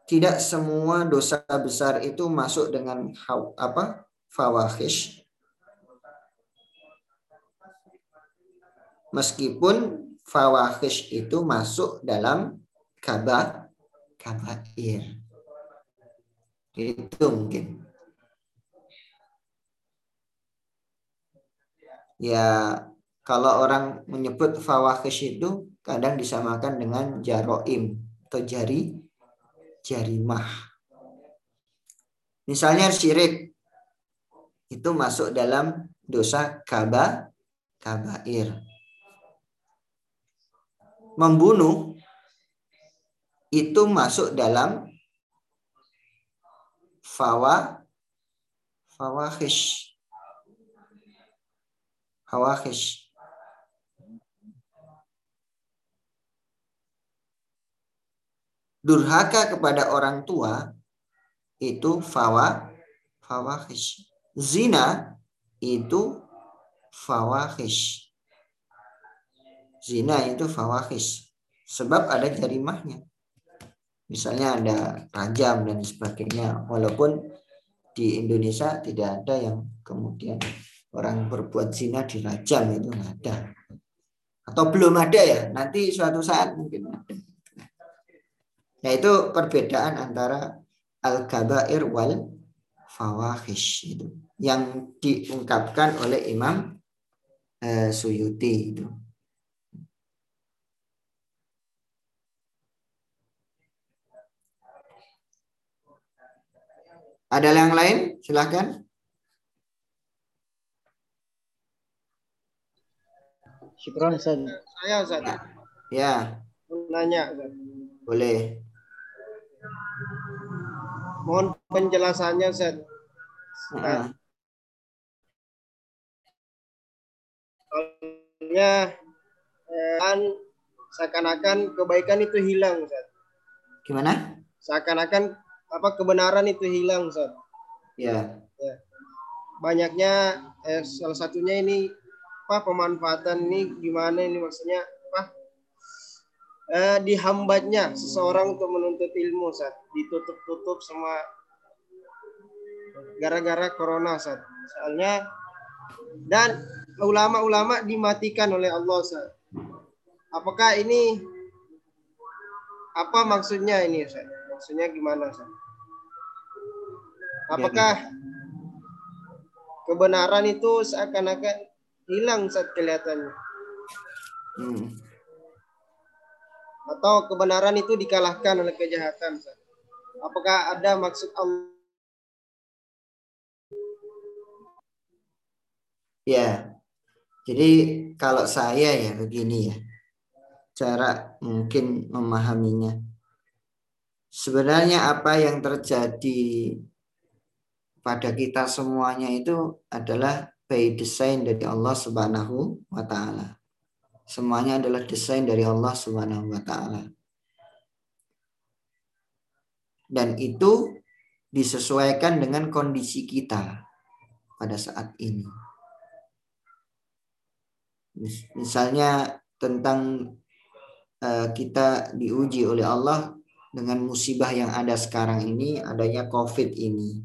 tidak semua dosa besar itu masuk dengan haw, apa? fawahish. Meskipun fawahish itu masuk dalam kaba kabair. Itu mungkin. Ya kalau orang menyebut fawahish itu kadang disamakan dengan jaroim atau jari jarimah. Misalnya syirik itu masuk dalam dosa kaba kabair. Membunuh itu masuk dalam fawa fawahish fawahish durhaka kepada orang tua itu fawa fawahish zina itu fawahish zina itu fawahish sebab ada jarimahnya misalnya ada rajam dan sebagainya. Walaupun di Indonesia tidak ada yang kemudian orang berbuat zina dirajam itu nggak ada. Atau belum ada ya nanti suatu saat mungkin ada. Nah itu perbedaan antara al-kabair wal fawahish itu yang diungkapkan oleh Imam eh, Suyuti itu. Ada yang lain? Silahkan. Syukron Ustaz. Saya Ustaz, Ya, mau nanya Ustaz. boleh. Mohon penjelasannya Ustaz. Heeh. Soalnya eh, kan seakan-akan kebaikan itu hilang Ustaz. Gimana? Seakan-akan apa kebenaran itu hilang Ustaz. Ya. Banyaknya eh, salah satunya ini apa pemanfaatan ini gimana ini maksudnya apa? Eh, dihambatnya seseorang untuk menuntut ilmu Ustaz. Ditutup-tutup sama gara-gara corona Ustaz. Soalnya dan ulama-ulama dimatikan oleh Allah Ustaz. Apakah ini apa maksudnya ini Ustaz? Maksudnya gimana Ustaz? Apakah kebenaran itu seakan-akan hilang saat kelihatannya Hmm. atau kebenaran itu dikalahkan oleh kejahatan Ustaz? Apakah ada maksud Allah Ya. Jadi kalau saya ya begini ya. Cara mungkin memahaminya. Sebenarnya apa yang terjadi pada kita semuanya itu adalah by design dari Allah Subhanahu wa taala. Semuanya adalah desain dari Allah Subhanahu wa taala. Dan itu disesuaikan dengan kondisi kita pada saat ini. Mis- Misalnya tentang eh, kita diuji oleh Allah dengan musibah yang ada sekarang ini, adanya COVID ini.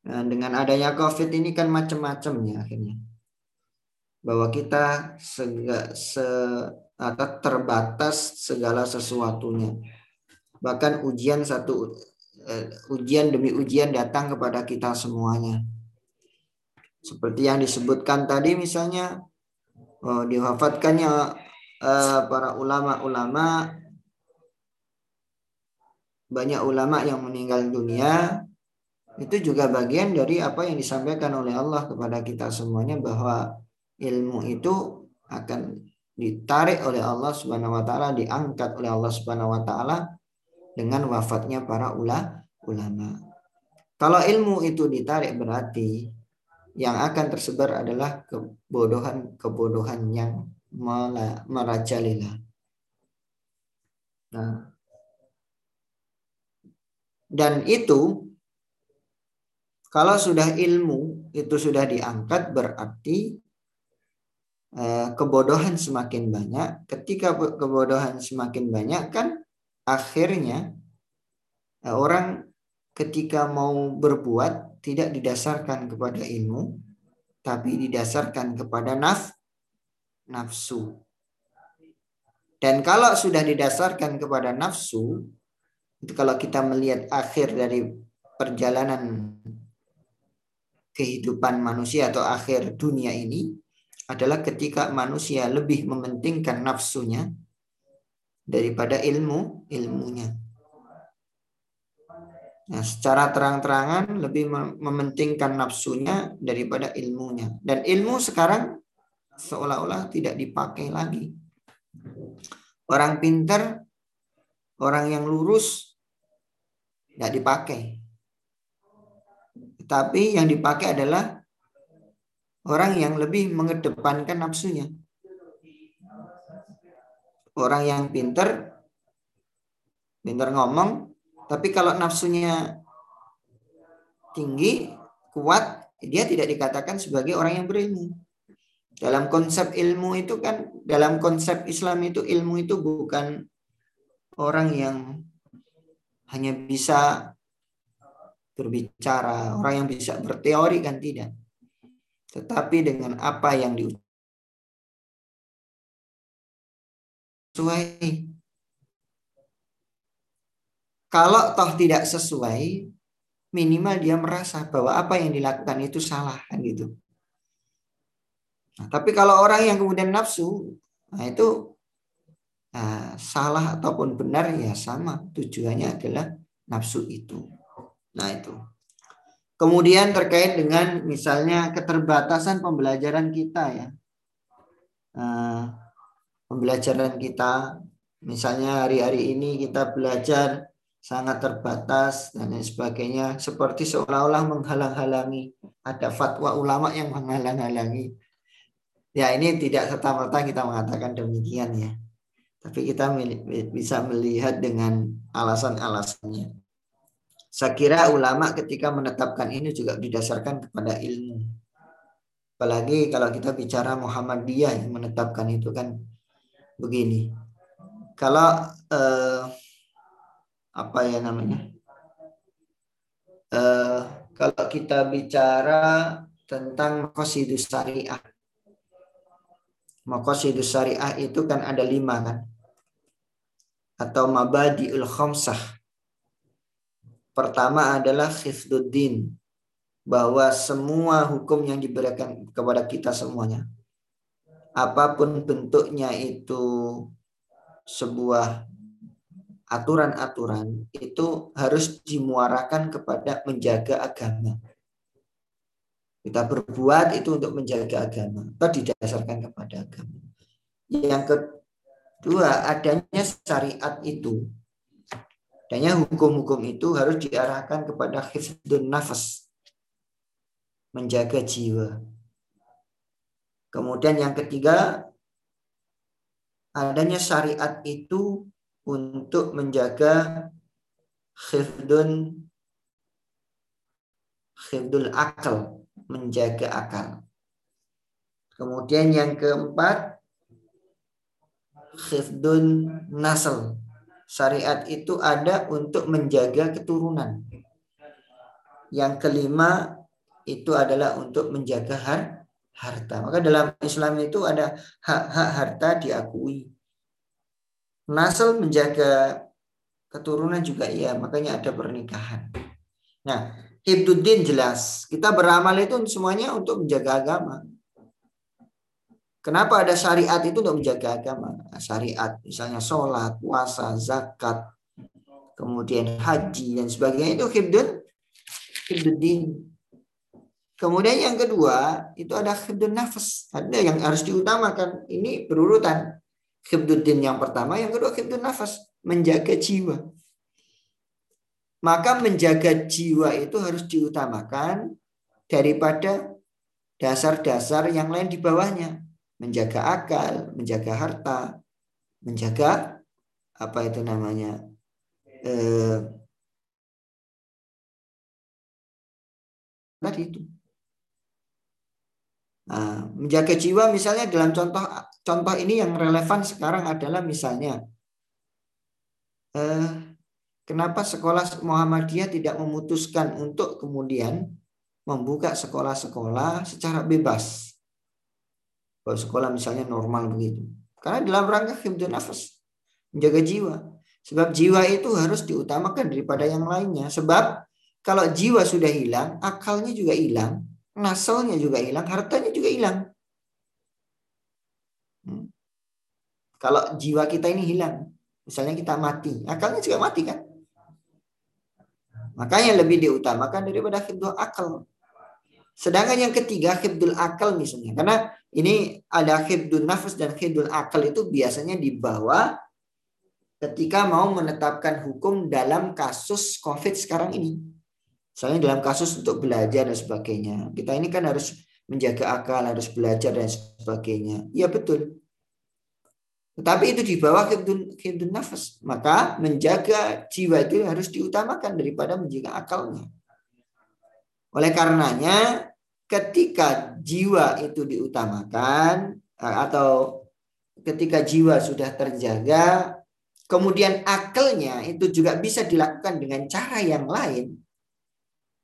Nah, dengan adanya COVID ini kan macam-macam ya akhirnya. Bahwa kita sega, se, atau terbatas segala sesuatunya. Bahkan ujian satu eh, ujian demi ujian datang kepada kita semuanya. Seperti yang disebutkan tadi misalnya oh, diwafatkannya eh, para ulama-ulama banyak ulama yang meninggal dunia itu juga bagian dari apa yang disampaikan oleh Allah kepada kita semuanya bahwa ilmu itu akan ditarik oleh Allah Subhanahu wa taala, diangkat oleh Allah Subhanahu wa taala dengan wafatnya para ula, ulama. Kalau ilmu itu ditarik berarti yang akan tersebar adalah kebodohan-kebodohan yang merajalela. Nah, dan itu kalau sudah ilmu itu sudah diangkat berarti eh, kebodohan semakin banyak. Ketika kebodohan semakin banyak kan akhirnya eh, orang ketika mau berbuat tidak didasarkan kepada ilmu tapi didasarkan kepada naf nafsu. Dan kalau sudah didasarkan kepada nafsu, itu kalau kita melihat akhir dari perjalanan kehidupan manusia atau akhir dunia ini adalah ketika manusia lebih mementingkan nafsunya daripada ilmu ilmunya. Nah, secara terang-terangan lebih mementingkan nafsunya daripada ilmunya. Dan ilmu sekarang seolah-olah tidak dipakai lagi. Orang pintar, orang yang lurus, tidak dipakai. Tapi yang dipakai adalah orang yang lebih mengedepankan nafsunya. Orang yang pintar, pintar ngomong, tapi kalau nafsunya tinggi, kuat, dia tidak dikatakan sebagai orang yang berilmu. Dalam konsep ilmu itu kan, dalam konsep Islam itu ilmu itu bukan orang yang hanya bisa berbicara, orang yang bisa berteori kan tidak. Tetapi dengan apa yang diusulkan kalau toh tidak sesuai, minimal dia merasa bahwa apa yang dilakukan itu salah kan gitu. Nah, tapi kalau orang yang kemudian nafsu, nah itu nah, salah ataupun benar ya sama. Tujuannya adalah nafsu itu. Nah itu. Kemudian terkait dengan misalnya keterbatasan pembelajaran kita ya. Nah, pembelajaran kita, misalnya hari-hari ini kita belajar sangat terbatas dan lain sebagainya seperti seolah-olah menghalang-halangi ada fatwa ulama yang menghalang-halangi ya ini tidak serta-merta kita mengatakan demikian ya tapi kita bisa melihat dengan alasan-alasannya. Saya kira ulama ketika menetapkan ini juga didasarkan kepada ilmu. Apalagi kalau kita bicara Muhammadiyah yang menetapkan itu kan begini. Kalau eh, apa ya namanya? Uh, kalau kita bicara tentang kosidus syariah, makosidus syariah itu kan ada lima kan, atau mabadiul khamsah. Pertama adalah khifduddin, bahwa semua hukum yang diberikan kepada kita semuanya, apa pun bentuknya itu sebuah aturan-aturan itu harus dimuarakan kepada menjaga agama. Kita berbuat itu untuk menjaga agama atau didasarkan kepada agama. Yang kedua, adanya syariat itu, adanya hukum-hukum itu harus diarahkan kepada hifdun nafas, menjaga jiwa. Kemudian yang ketiga, adanya syariat itu untuk menjaga khifdun khifdul akal, menjaga akal. Kemudian yang keempat khifdun nasl. Syariat itu ada untuk menjaga keturunan. Yang kelima itu adalah untuk menjaga har harta. Maka dalam Islam itu ada hak-hak harta diakui. Nasel menjaga keturunan juga iya, makanya ada pernikahan. Nah, Hibduddin jelas. Kita beramal itu semuanya untuk menjaga agama. Kenapa ada syariat itu untuk menjaga agama? Syariat misalnya sholat, puasa, zakat, kemudian haji dan sebagainya itu hibdun, hibduddin. Kemudian yang kedua itu ada hibdun nafas. Ada yang harus diutamakan. Ini berurutan. Khibduddin yang pertama, yang kedua khibdun nafas, menjaga jiwa. Maka menjaga jiwa itu harus diutamakan daripada dasar-dasar yang lain di bawahnya. Menjaga akal, menjaga harta, menjaga apa itu namanya eh, tadi itu. Nah, menjaga jiwa misalnya dalam contoh contoh ini yang relevan sekarang adalah misalnya eh, kenapa sekolah Muhammadiyah tidak memutuskan untuk kemudian membuka sekolah-sekolah secara bebas. Kalau sekolah misalnya normal begitu. Karena dalam rangka hibdun nafas, menjaga jiwa. Sebab jiwa itu harus diutamakan daripada yang lainnya. Sebab kalau jiwa sudah hilang, akalnya juga hilang, nasalnya juga hilang, hartanya juga hilang. Hmm. Kalau jiwa kita ini hilang, misalnya kita mati, akalnya juga mati kan? Makanya lebih diutamakan daripada hibdul akal. Sedangkan yang ketiga hibdul akal misalnya. Karena ini ada hibdul nafas dan hibdul akal itu biasanya dibawa ketika mau menetapkan hukum dalam kasus COVID sekarang ini. Misalnya dalam kasus untuk belajar dan sebagainya. Kita ini kan harus menjaga akal, harus belajar dan sebagainya. Ya betul. Tetapi itu di bawah hibdun nafas. Maka menjaga jiwa itu harus diutamakan daripada menjaga akalnya. Oleh karenanya ketika jiwa itu diutamakan eh, atau ketika jiwa sudah terjaga, kemudian akalnya itu juga bisa dilakukan dengan cara yang lain,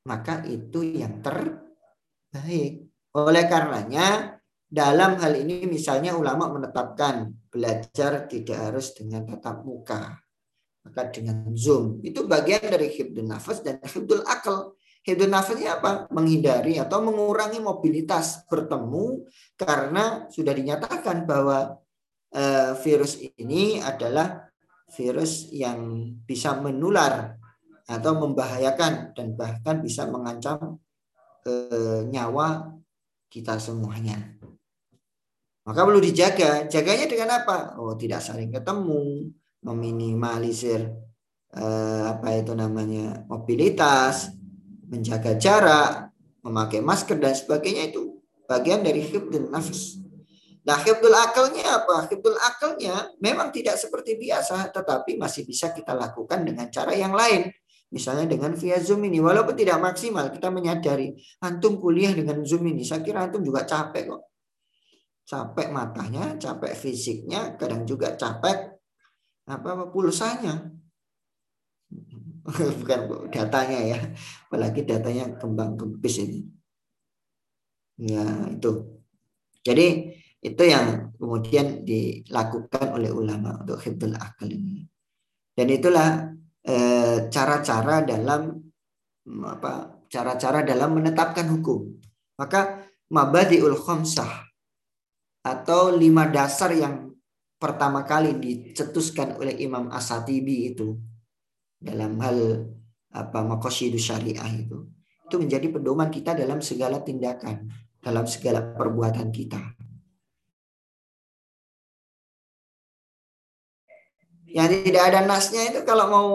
maka itu yang terbaik. Oleh karenanya, dalam hal ini misalnya ulama menetapkan belajar tidak harus dengan tatap muka, maka dengan zoom. Itu bagian dari hibdul nafas dan hibdul akal. Hidden nafasnya apa? Menghindari atau mengurangi mobilitas bertemu karena sudah dinyatakan bahwa uh, virus ini adalah virus yang bisa menular atau membahayakan dan bahkan bisa mengancam uh, nyawa kita semuanya. Maka perlu dijaga. Jaganya dengan apa? Oh, tidak saling ketemu, meminimalisir eh, apa itu namanya mobilitas, menjaga jarak, memakai masker dan sebagainya itu bagian dari hibdul nafs. Nah, hibdul akalnya apa? Hibdul akalnya memang tidak seperti biasa, tetapi masih bisa kita lakukan dengan cara yang lain. Misalnya dengan via Zoom ini, walaupun tidak maksimal, kita menyadari antum kuliah dengan Zoom ini. Saya kira antum juga capek kok. Capek matanya, capek fisiknya, kadang juga capek apa pulsanya. bukan datanya ya apalagi datanya kembang kempis ini. Ya itu. Jadi itu yang kemudian dilakukan oleh ulama untuk hibdul akal ini. Dan itulah eh, cara-cara dalam apa cara-cara dalam menetapkan hukum. Maka mabadiul khamsah atau lima dasar yang pertama kali dicetuskan oleh Imam Asatibi itu dalam hal apa makosidu syariah itu. Itu menjadi pedoman kita dalam segala tindakan dalam segala perbuatan kita. Yang tidak ada nasnya itu kalau mau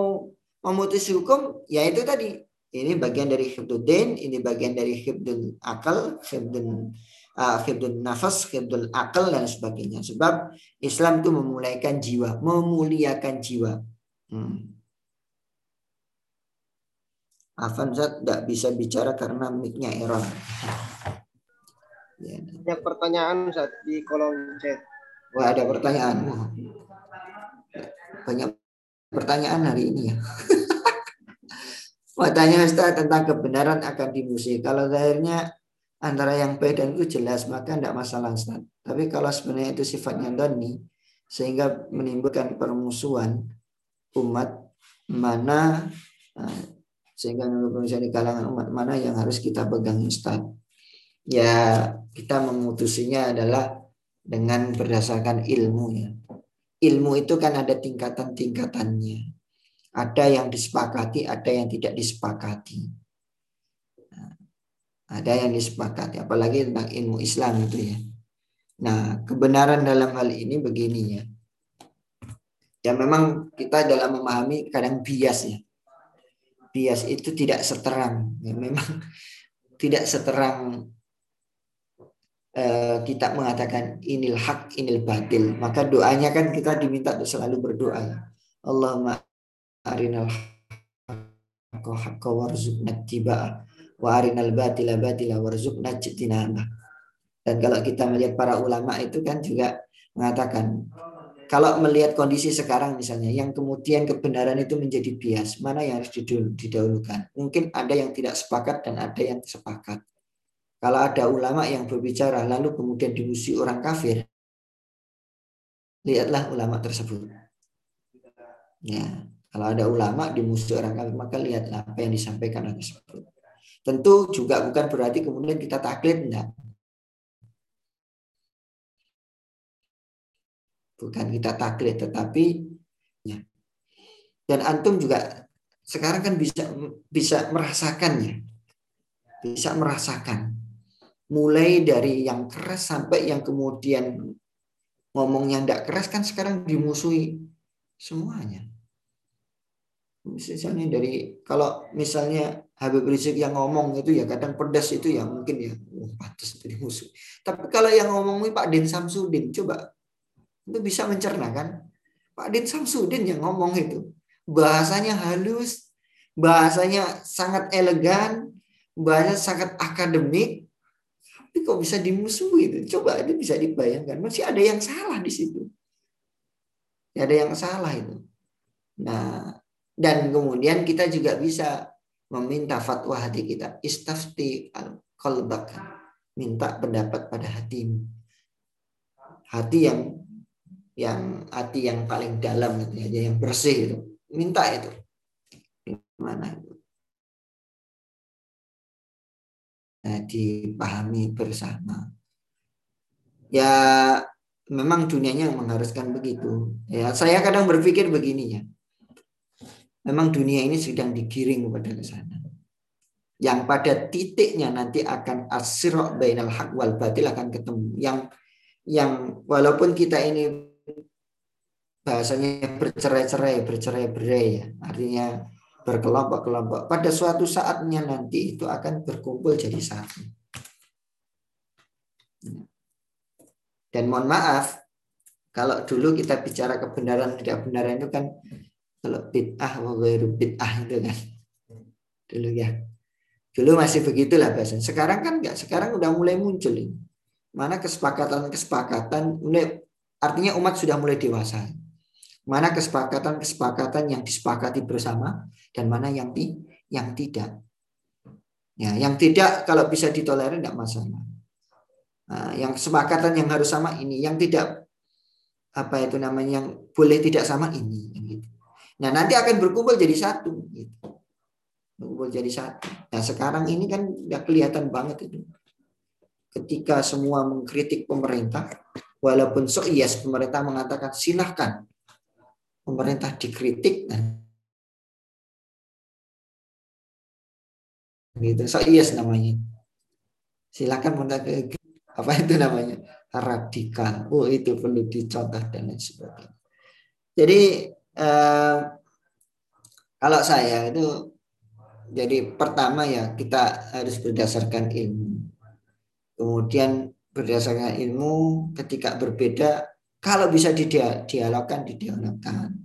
memutus hukum ya itu tadi. Ini bagian dari hibduddin ini bagian dari hibdul akal hibdul uh, hibdul nafas hibdul akal dan sebagainya sebab Islam itu memulaikan jiwa memuliakan jiwa hmm. Avanzat tidak bisa bicara karena mic-nya error. Ya. Ada pertanyaan saat di kolom chat. Wah ada pertanyaan. Banyak pertanyaan hari ini ya. Matanya Ustaz tentang kebenaran akan dimusik. Kalau akhirnya antara yang baik dan itu jelas maka tidak masalah Ustaz. Tapi kalau sebenarnya itu sifatnya doni sehingga menimbulkan permusuhan umat mana sehingga menurut di kalangan umat mana yang harus kita pegang Ustaz. Ya kita memutusinya adalah dengan berdasarkan ilmu ya. Ilmu itu kan ada tingkatan-tingkatannya. Ada yang disepakati ada yang tidak disepakati ada yang disepakati apalagi tentang ilmu Islam itu ya nah kebenaran dalam hal ini begini ya ya memang kita dalam memahami kadang bias ya bias itu tidak seterang. Ya, memang tidak seterang uh, kita mengatakan inil hak, inil batil. Maka doanya kan kita diminta untuk selalu berdoa. Ya. Allahumma arinal haqqa warzuqna wa arinal batila batila warzuqna jitinabah. Dan kalau kita melihat para ulama itu kan juga mengatakan kalau melihat kondisi sekarang misalnya yang kemudian kebenaran itu menjadi bias, mana yang harus didahulukan? Mungkin ada yang tidak sepakat dan ada yang sepakat. Kalau ada ulama yang berbicara lalu kemudian dimusuhi orang kafir, lihatlah ulama tersebut. Ya, kalau ada ulama dimusuhi orang kafir, maka lihatlah apa yang disampaikan oleh tersebut. Tentu juga bukan berarti kemudian kita taklid enggak. Bukan kita taklid tetapi ya. Dan antum juga sekarang kan bisa bisa merasakannya. Bisa merasakan mulai dari yang keras sampai yang kemudian ngomong yang tidak keras kan sekarang dimusuhi semuanya. Misalnya dari kalau misalnya Habib Rizik yang ngomong itu ya kadang pedas itu ya mungkin ya oh, pantas itu dimusuhi. Tapi kalau yang ngomongin Pak Din Samsudin coba itu bisa mencerna kan? Pak Din Samsudin yang ngomong itu bahasanya halus, bahasanya sangat elegan, bahasanya sangat akademik, tapi kok bisa dimusuhi itu? Coba itu bisa dibayangkan. Masih ada yang salah di situ. Ya, ada yang salah itu. Nah, dan kemudian kita juga bisa meminta fatwa hati kita. Istafti al qalbak. Minta pendapat pada hatimu. Hati yang yang hati yang paling dalam gitu ya, yang bersih itu. Minta itu. Gimana itu? Nah, dipahami bersama. Ya memang dunianya mengharuskan begitu. Ya saya kadang berpikir begini ya. Memang dunia ini sedang digiring kepada ke sana. Yang pada titiknya nanti akan asirok bainal haq wal batil akan ketemu. Yang yang walaupun kita ini bahasanya bercerai-cerai, bercerai-berai ya. Artinya berkelompok-kelompok. Pada suatu saatnya nanti itu akan berkumpul jadi satu. Dan mohon maaf, kalau dulu kita bicara kebenaran tidak benaran itu kan kalau bid'ah wa bid'ah itu kan. Dulu ya. Dulu masih begitulah bahasa. Sekarang kan enggak, sekarang udah mulai muncul ini. Mana kesepakatan-kesepakatan, artinya umat sudah mulai dewasa. Mana kesepakatan-kesepakatan yang disepakati bersama dan mana yang di, yang tidak. Ya, yang tidak kalau bisa ditolerir tidak masalah. Nah, yang kesepakatan yang harus sama ini, yang tidak apa itu namanya yang boleh tidak sama ini. Gitu. Nah nanti akan berkumpul jadi satu. Gitu. Berkumpul jadi satu. Nah sekarang ini kan udah kelihatan banget itu. Ketika semua mengkritik pemerintah, walaupun so yes pemerintah mengatakan silahkan pemerintah dikritik dan gitu yes namanya silakan ke apa itu namanya radikal oh itu perlu dicontoh dan lain sebagainya jadi eh, kalau saya itu jadi pertama ya kita harus berdasarkan ilmu kemudian berdasarkan ilmu ketika berbeda kalau bisa didialogkan, didialogkan.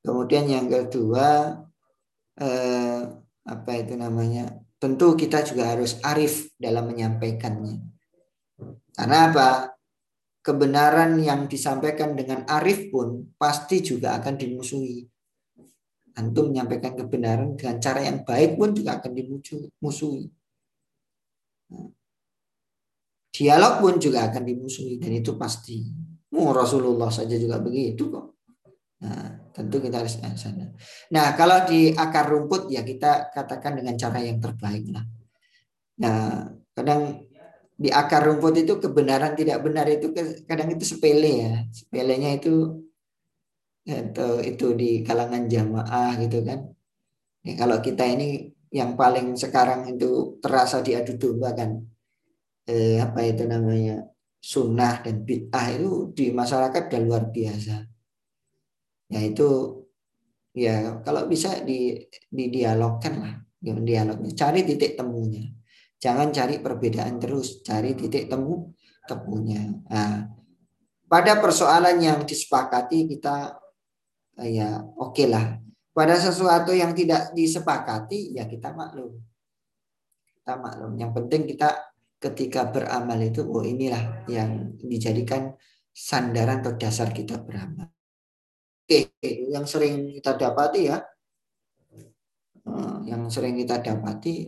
Kemudian yang kedua, eh, apa itu namanya? Tentu kita juga harus arif dalam menyampaikannya. Karena apa? Kebenaran yang disampaikan dengan arif pun pasti juga akan dimusuhi. Antum menyampaikan kebenaran dengan cara yang baik pun juga akan dimusuhi. Nah, dialog pun juga akan dimusuhi dan itu pasti. Oh, Rasulullah saja juga begitu kok. Nah, tentu kita harus sana. Nah, kalau di akar rumput ya kita katakan dengan cara yang terbaik lah. Nah, kadang di akar rumput itu kebenaran tidak benar itu kadang itu sepele ya. Sepelenya itu atau itu di kalangan jamaah gitu kan. Ya, kalau kita ini yang paling sekarang itu terasa diadu domba kan. Eh, apa itu namanya? sunnah dan bid'ah itu di masyarakat dan luar biasa. Ya itu ya kalau bisa di dialogkan lah, ya, dialognya. Cari titik temunya. Jangan cari perbedaan terus, cari titik temu temunya. Nah, pada persoalan yang disepakati kita ya oke okay lah. Pada sesuatu yang tidak disepakati ya kita maklum. Kita maklum. Yang penting kita ketika beramal itu oh inilah yang dijadikan sandaran atau dasar kita beramal. Oke, yang sering kita dapati ya, eh, yang sering kita dapati,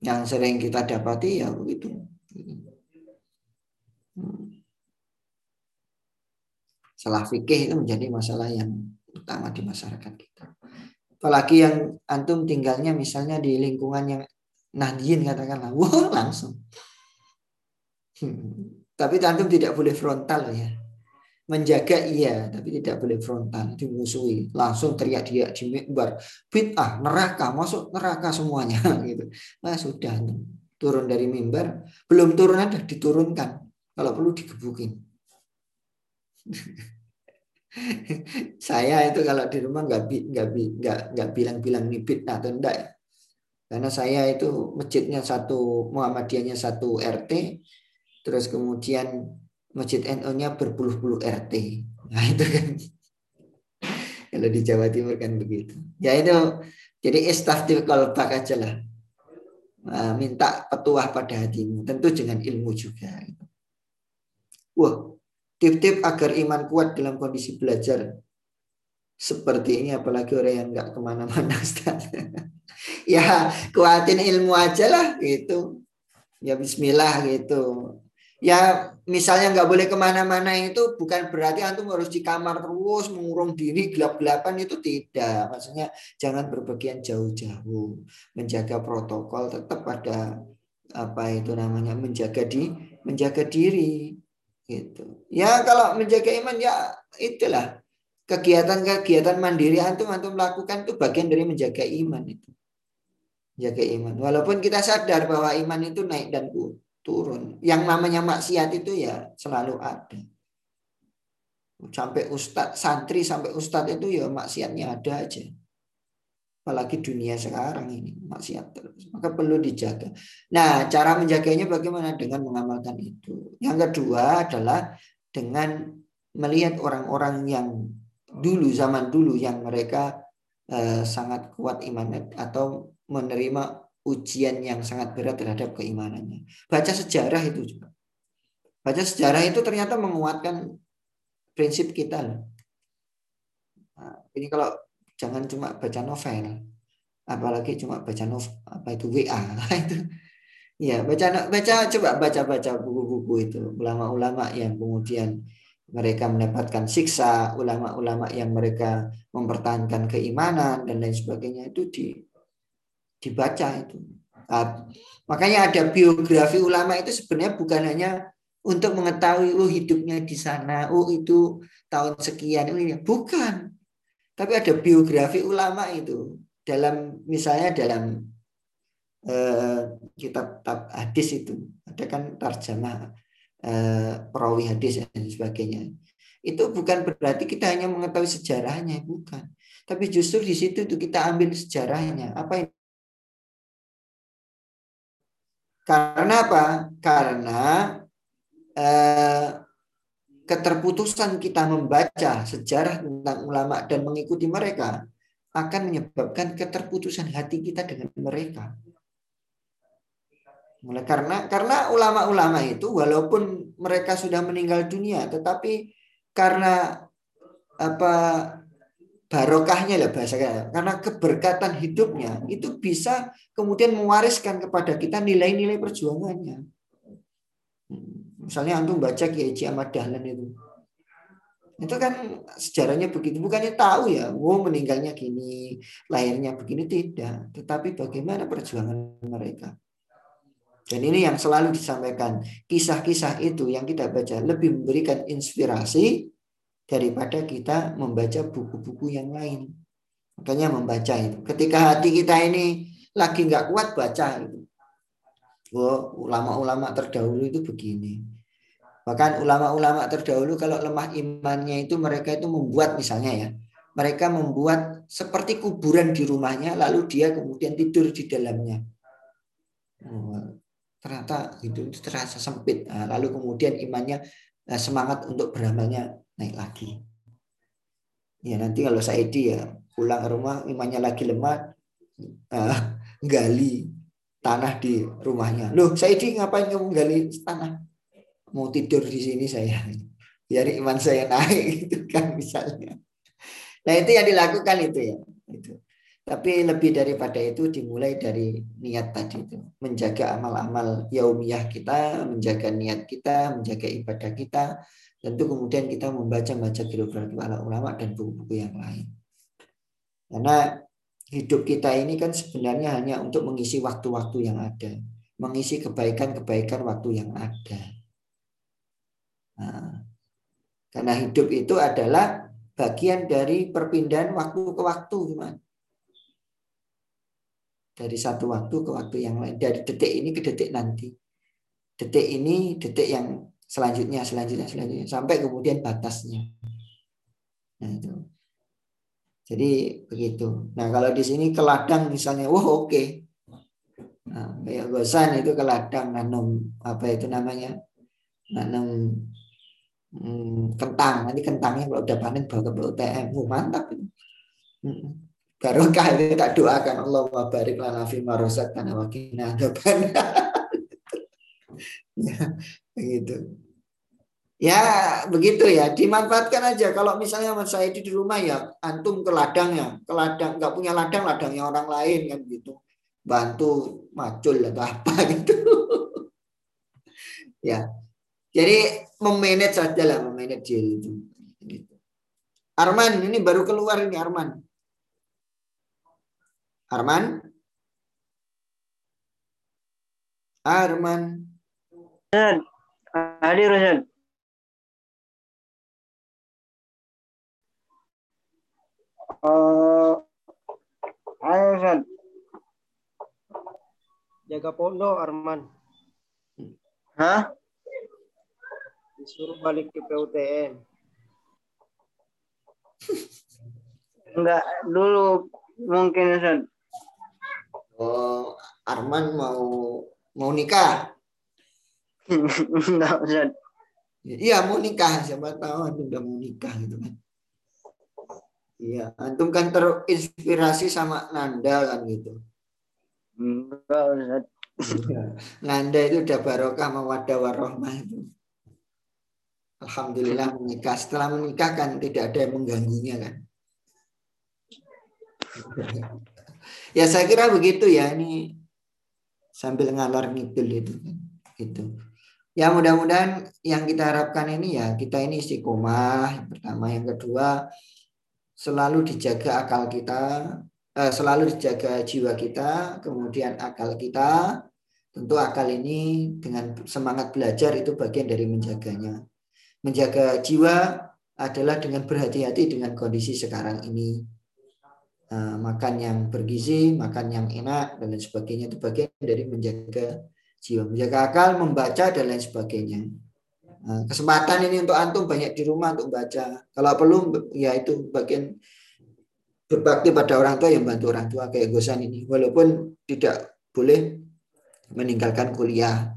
yang sering kita dapati ya begitu. Hmm. Salah fikih itu menjadi masalah yang utama di masyarakat kita. Apalagi yang antum tinggalnya misalnya di lingkungan yang nahdiyin katakanlah, wah langsung. Hmm. Tapi antum tidak boleh frontal ya menjaga iya tapi tidak boleh frontal dimusuhi. Langsung teriak dia di mimbar bid'ah neraka masuk neraka semuanya gitu. Nah sudah turun dari mimbar. Belum turun ada diturunkan kalau perlu digebukin. Saya itu kalau di rumah nggak nggak nggak nggak bilang-bilang ini bid'ah atau enggak ya. karena saya itu masjidnya satu Muhammadiyahnya satu RT terus kemudian Masjid NU-nya berpuluh-puluh RT. Nah itu kan. Kalau di Jawa Timur kan begitu. Ya itu jadi istaftil kolbak aja lah. Nah, minta petuah pada hatimu. Tentu dengan ilmu juga. Wah, tip-tip agar iman kuat dalam kondisi belajar seperti ini apalagi orang yang nggak ke mana-mana ya kuatin ilmu aja lah gitu ya Bismillah gitu ya misalnya nggak boleh ke mana-mana itu bukan berarti antum harus di kamar terus mengurung diri gelap-gelapan itu tidak. Maksudnya jangan berpergian jauh-jauh menjaga protokol tetap ada apa itu namanya menjaga di menjaga diri gitu. Ya kalau menjaga iman ya itulah. Kegiatan-kegiatan mandiri antum antum lakukan itu bagian dari menjaga iman itu. Jaga iman. Walaupun kita sadar bahwa iman itu naik dan turun. Yang namanya maksiat itu ya selalu ada. Sampai ustadz, santri sampai ustadz itu ya maksiatnya ada aja. Apalagi dunia sekarang ini maksiat terus. Maka perlu dijaga. Nah, cara menjaganya bagaimana? Dengan mengamalkan itu. Yang kedua adalah dengan melihat orang-orang yang dulu zaman dulu yang mereka eh, sangat kuat iman atau menerima ujian yang sangat berat terhadap keimanannya. Baca sejarah itu juga. Baca sejarah itu ternyata menguatkan prinsip kita. Nah, ini kalau jangan cuma baca novel, apalagi cuma baca novel apa itu WA itu. Ya baca baca coba baca baca buku-buku itu ulama-ulama yang kemudian mereka mendapatkan siksa, ulama-ulama yang mereka mempertahankan keimanan dan lain sebagainya itu di dibaca itu. Nah, makanya ada biografi ulama itu sebenarnya bukan hanya untuk mengetahui oh hidupnya di sana, oh itu tahun sekian ini bukan. Tapi ada biografi ulama itu dalam misalnya dalam eh, kitab hadis itu ada kan tarjamah eh, perawi hadis dan sebagainya. Itu bukan berarti kita hanya mengetahui sejarahnya, bukan. Tapi justru di situ tuh kita ambil sejarahnya. Apa yang Karena apa? Karena eh, keterputusan kita membaca sejarah tentang ulama dan mengikuti mereka akan menyebabkan keterputusan hati kita dengan mereka. Mulai karena karena ulama-ulama itu walaupun mereka sudah meninggal dunia, tetapi karena apa barokahnya lah bahasa karena keberkatan hidupnya itu bisa kemudian mewariskan kepada kita nilai-nilai perjuangannya. Misalnya antum baca Kiai Ahmad Dahlan itu. Itu kan sejarahnya begitu. Bukannya tahu ya, wow meninggalnya gini, lahirnya begini tidak. Tetapi bagaimana perjuangan mereka. Dan ini yang selalu disampaikan. Kisah-kisah itu yang kita baca lebih memberikan inspirasi daripada kita membaca buku-buku yang lain. Makanya membaca itu. Ketika hati kita ini lagi nggak kuat baca itu. Oh, ulama-ulama terdahulu itu begini. Bahkan ulama-ulama terdahulu kalau lemah imannya itu mereka itu membuat misalnya ya. Mereka membuat seperti kuburan di rumahnya lalu dia kemudian tidur di dalamnya. Oh, ternyata itu terasa sempit. Nah, lalu kemudian imannya eh, semangat untuk beramalnya naik lagi. Ya nanti kalau saya ya pulang ke rumah imannya lagi lemah, uh, gali tanah di rumahnya. Loh, saya ngapain kamu gali tanah? mau tidur di sini saya biar iman saya naik gitu kan misalnya nah itu yang dilakukan itu ya itu tapi lebih daripada itu dimulai dari niat tadi itu menjaga amal-amal yaumiyah kita menjaga niat kita menjaga ibadah kita tentu kemudian kita membaca baca biografi para ulama dan buku-buku yang lain karena hidup kita ini kan sebenarnya hanya untuk mengisi waktu-waktu yang ada, mengisi kebaikan-kebaikan waktu yang ada. Nah, karena hidup itu adalah bagian dari perpindahan waktu ke waktu, gimana? Dari satu waktu ke waktu yang lain, dari detik ini ke detik nanti. Detik ini, detik yang selanjutnya, selanjutnya, selanjutnya, sampai kemudian batasnya. Nah, itu. Jadi begitu. Nah kalau di sini ke ladang misalnya, wah oke. Okay. Nah, kayak gosan itu ke ladang nanam apa itu namanya nanam hmm, kentang. Nanti kentangnya kalau udah panen bawa ke PUTM, oh, mantap itu. Hmm. Barokah itu tak doakan Allah barik lana fi marosat karena wakina ya, begitu. Ya begitu ya, dimanfaatkan aja. Kalau misalnya Mas Saidi di rumah ya, antum ke ladangnya, ke ladang nggak punya ladang, ladangnya orang lain kan gitu, bantu macul atau apa gitu. ya, jadi memanage saja lah, memanage itu. Gitu. Arman ini baru keluar ini Arman. Arman. Arman. Hadir Ustaz. Uh, ayo Ustaz. Jaga pondok Arman. Hah? Disuruh balik ke PUTN. Enggak, dulu mungkin Ustaz. Oh, Arman mau mau nikah? Enggak Ustaz. Iya mau nikah, siapa tahu antum udah mau nikah gitu kan. Iya, antum kan terinspirasi sama Nanda kan gitu. Enggak Ustaz. Iya. Nanda itu udah barokah mawadah warohmah itu. Alhamdulillah menikah. Setelah menikah kan tidak ada yang mengganggunya kan. ya saya kira begitu ya ini sambil ngalor ngidul itu kan. Gitu. Ya mudah-mudahan yang kita harapkan ini ya kita ini istiqomah yang pertama, yang kedua selalu dijaga akal kita, eh, selalu dijaga jiwa kita, kemudian akal kita. Tentu akal ini dengan semangat belajar itu bagian dari menjaganya. Menjaga jiwa adalah dengan berhati-hati dengan kondisi sekarang ini. Nah, makan yang bergizi, makan yang enak dan lain sebagainya itu bagian dari menjaga jiwa, menjaga akal, membaca dan lain sebagainya. Nah, kesempatan ini untuk antum banyak di rumah untuk baca. Kalau perlu ya itu bagian berbakti pada orang tua yang bantu orang tua kayak Gosan ini. Walaupun tidak boleh meninggalkan kuliah.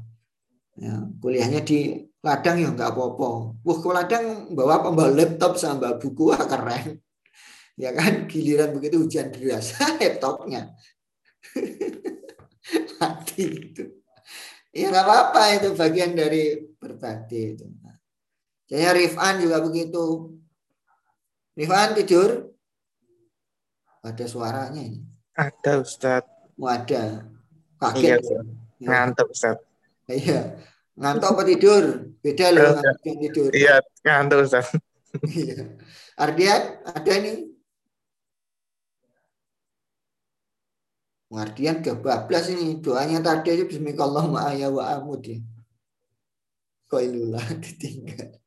Ya, kuliahnya di ladang ya nggak apa-apa. Wah ke ladang bawa? Bawa laptop sama bawa buku wah keren. Ya kan giliran begitu hujan deras laptopnya mati itu. Ya nggak apa-apa itu bagian dari berbakti itu. Saya Rifan juga begitu. Rifan tidur? Ada suaranya ini. Ada Ustaz. Oh, ada. Iya, Kaget. Ustaz. Ya. Ngantuk Ustaz. Iya. Ngantuk apa tidur? Beda loh Iya. ngantuk tidur. Iya, ngantuk Ustaz. Iya. Ardian, ada nih. Ardian kebablas ini. Doanya tadi aja Bismillahirrahmanirrahim ayah wa amud ya. Koilullah ditinggal.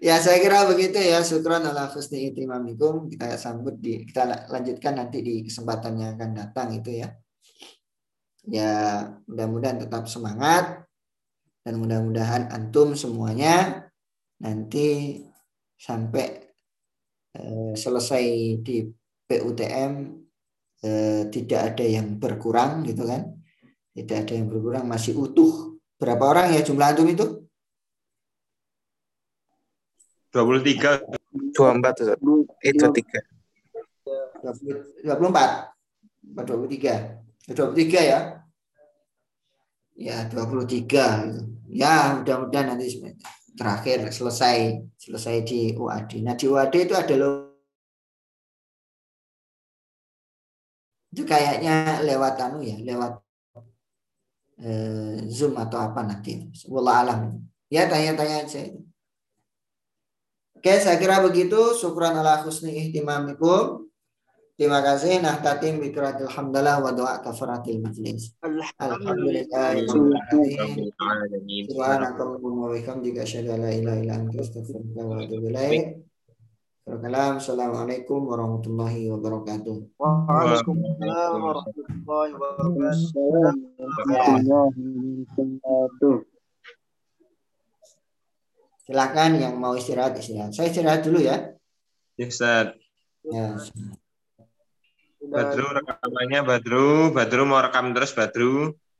Ya saya kira begitu ya. Syukran ala itimamikum. Kita sambut di kita la- lanjutkan nanti di kesempatan yang akan datang itu ya. Ya mudah-mudahan tetap semangat dan mudah-mudahan antum semuanya nanti sampai eh, selesai di PUTM eh, tidak ada yang berkurang gitu kan. Tidak ada yang berkurang masih utuh. Berapa orang ya jumlah antum itu? 23 24 Ustaz. Eh, 23. 20 24 Apa 23 23 ya ya 23 gitu. Ya, mudah-mudahan nanti terakhir selesai selesai di UAD. Nah, di UAD itu ada lo itu kayaknya lewat anu ya, lewat eh, Zoom atau apa nanti. Wallah alam. Ya, tanya-tanya aja itu. Oke, saya kira begitu. Syukran ala husni ihtimamikum. Terima kasih. Nah, tatim bikratil hamdalah wa doa kafaratil majlis. Alhamdulillah. Subhanakallahumma wa bihamdika asyhadu an la ilaha illa anta astaghfiruka wa atubu ilaik. Assalamualaikum Assalamualaikum warahmatullahi wabarakatuh. Waalaikumsalam warahmatullahi wabarakatuh. Silakan yang mau istirahat istirahat. Saya istirahat dulu ya. Ya, Ustaz. Ya. Badru rekamannya Badru. Badru mau rekam terus Badru.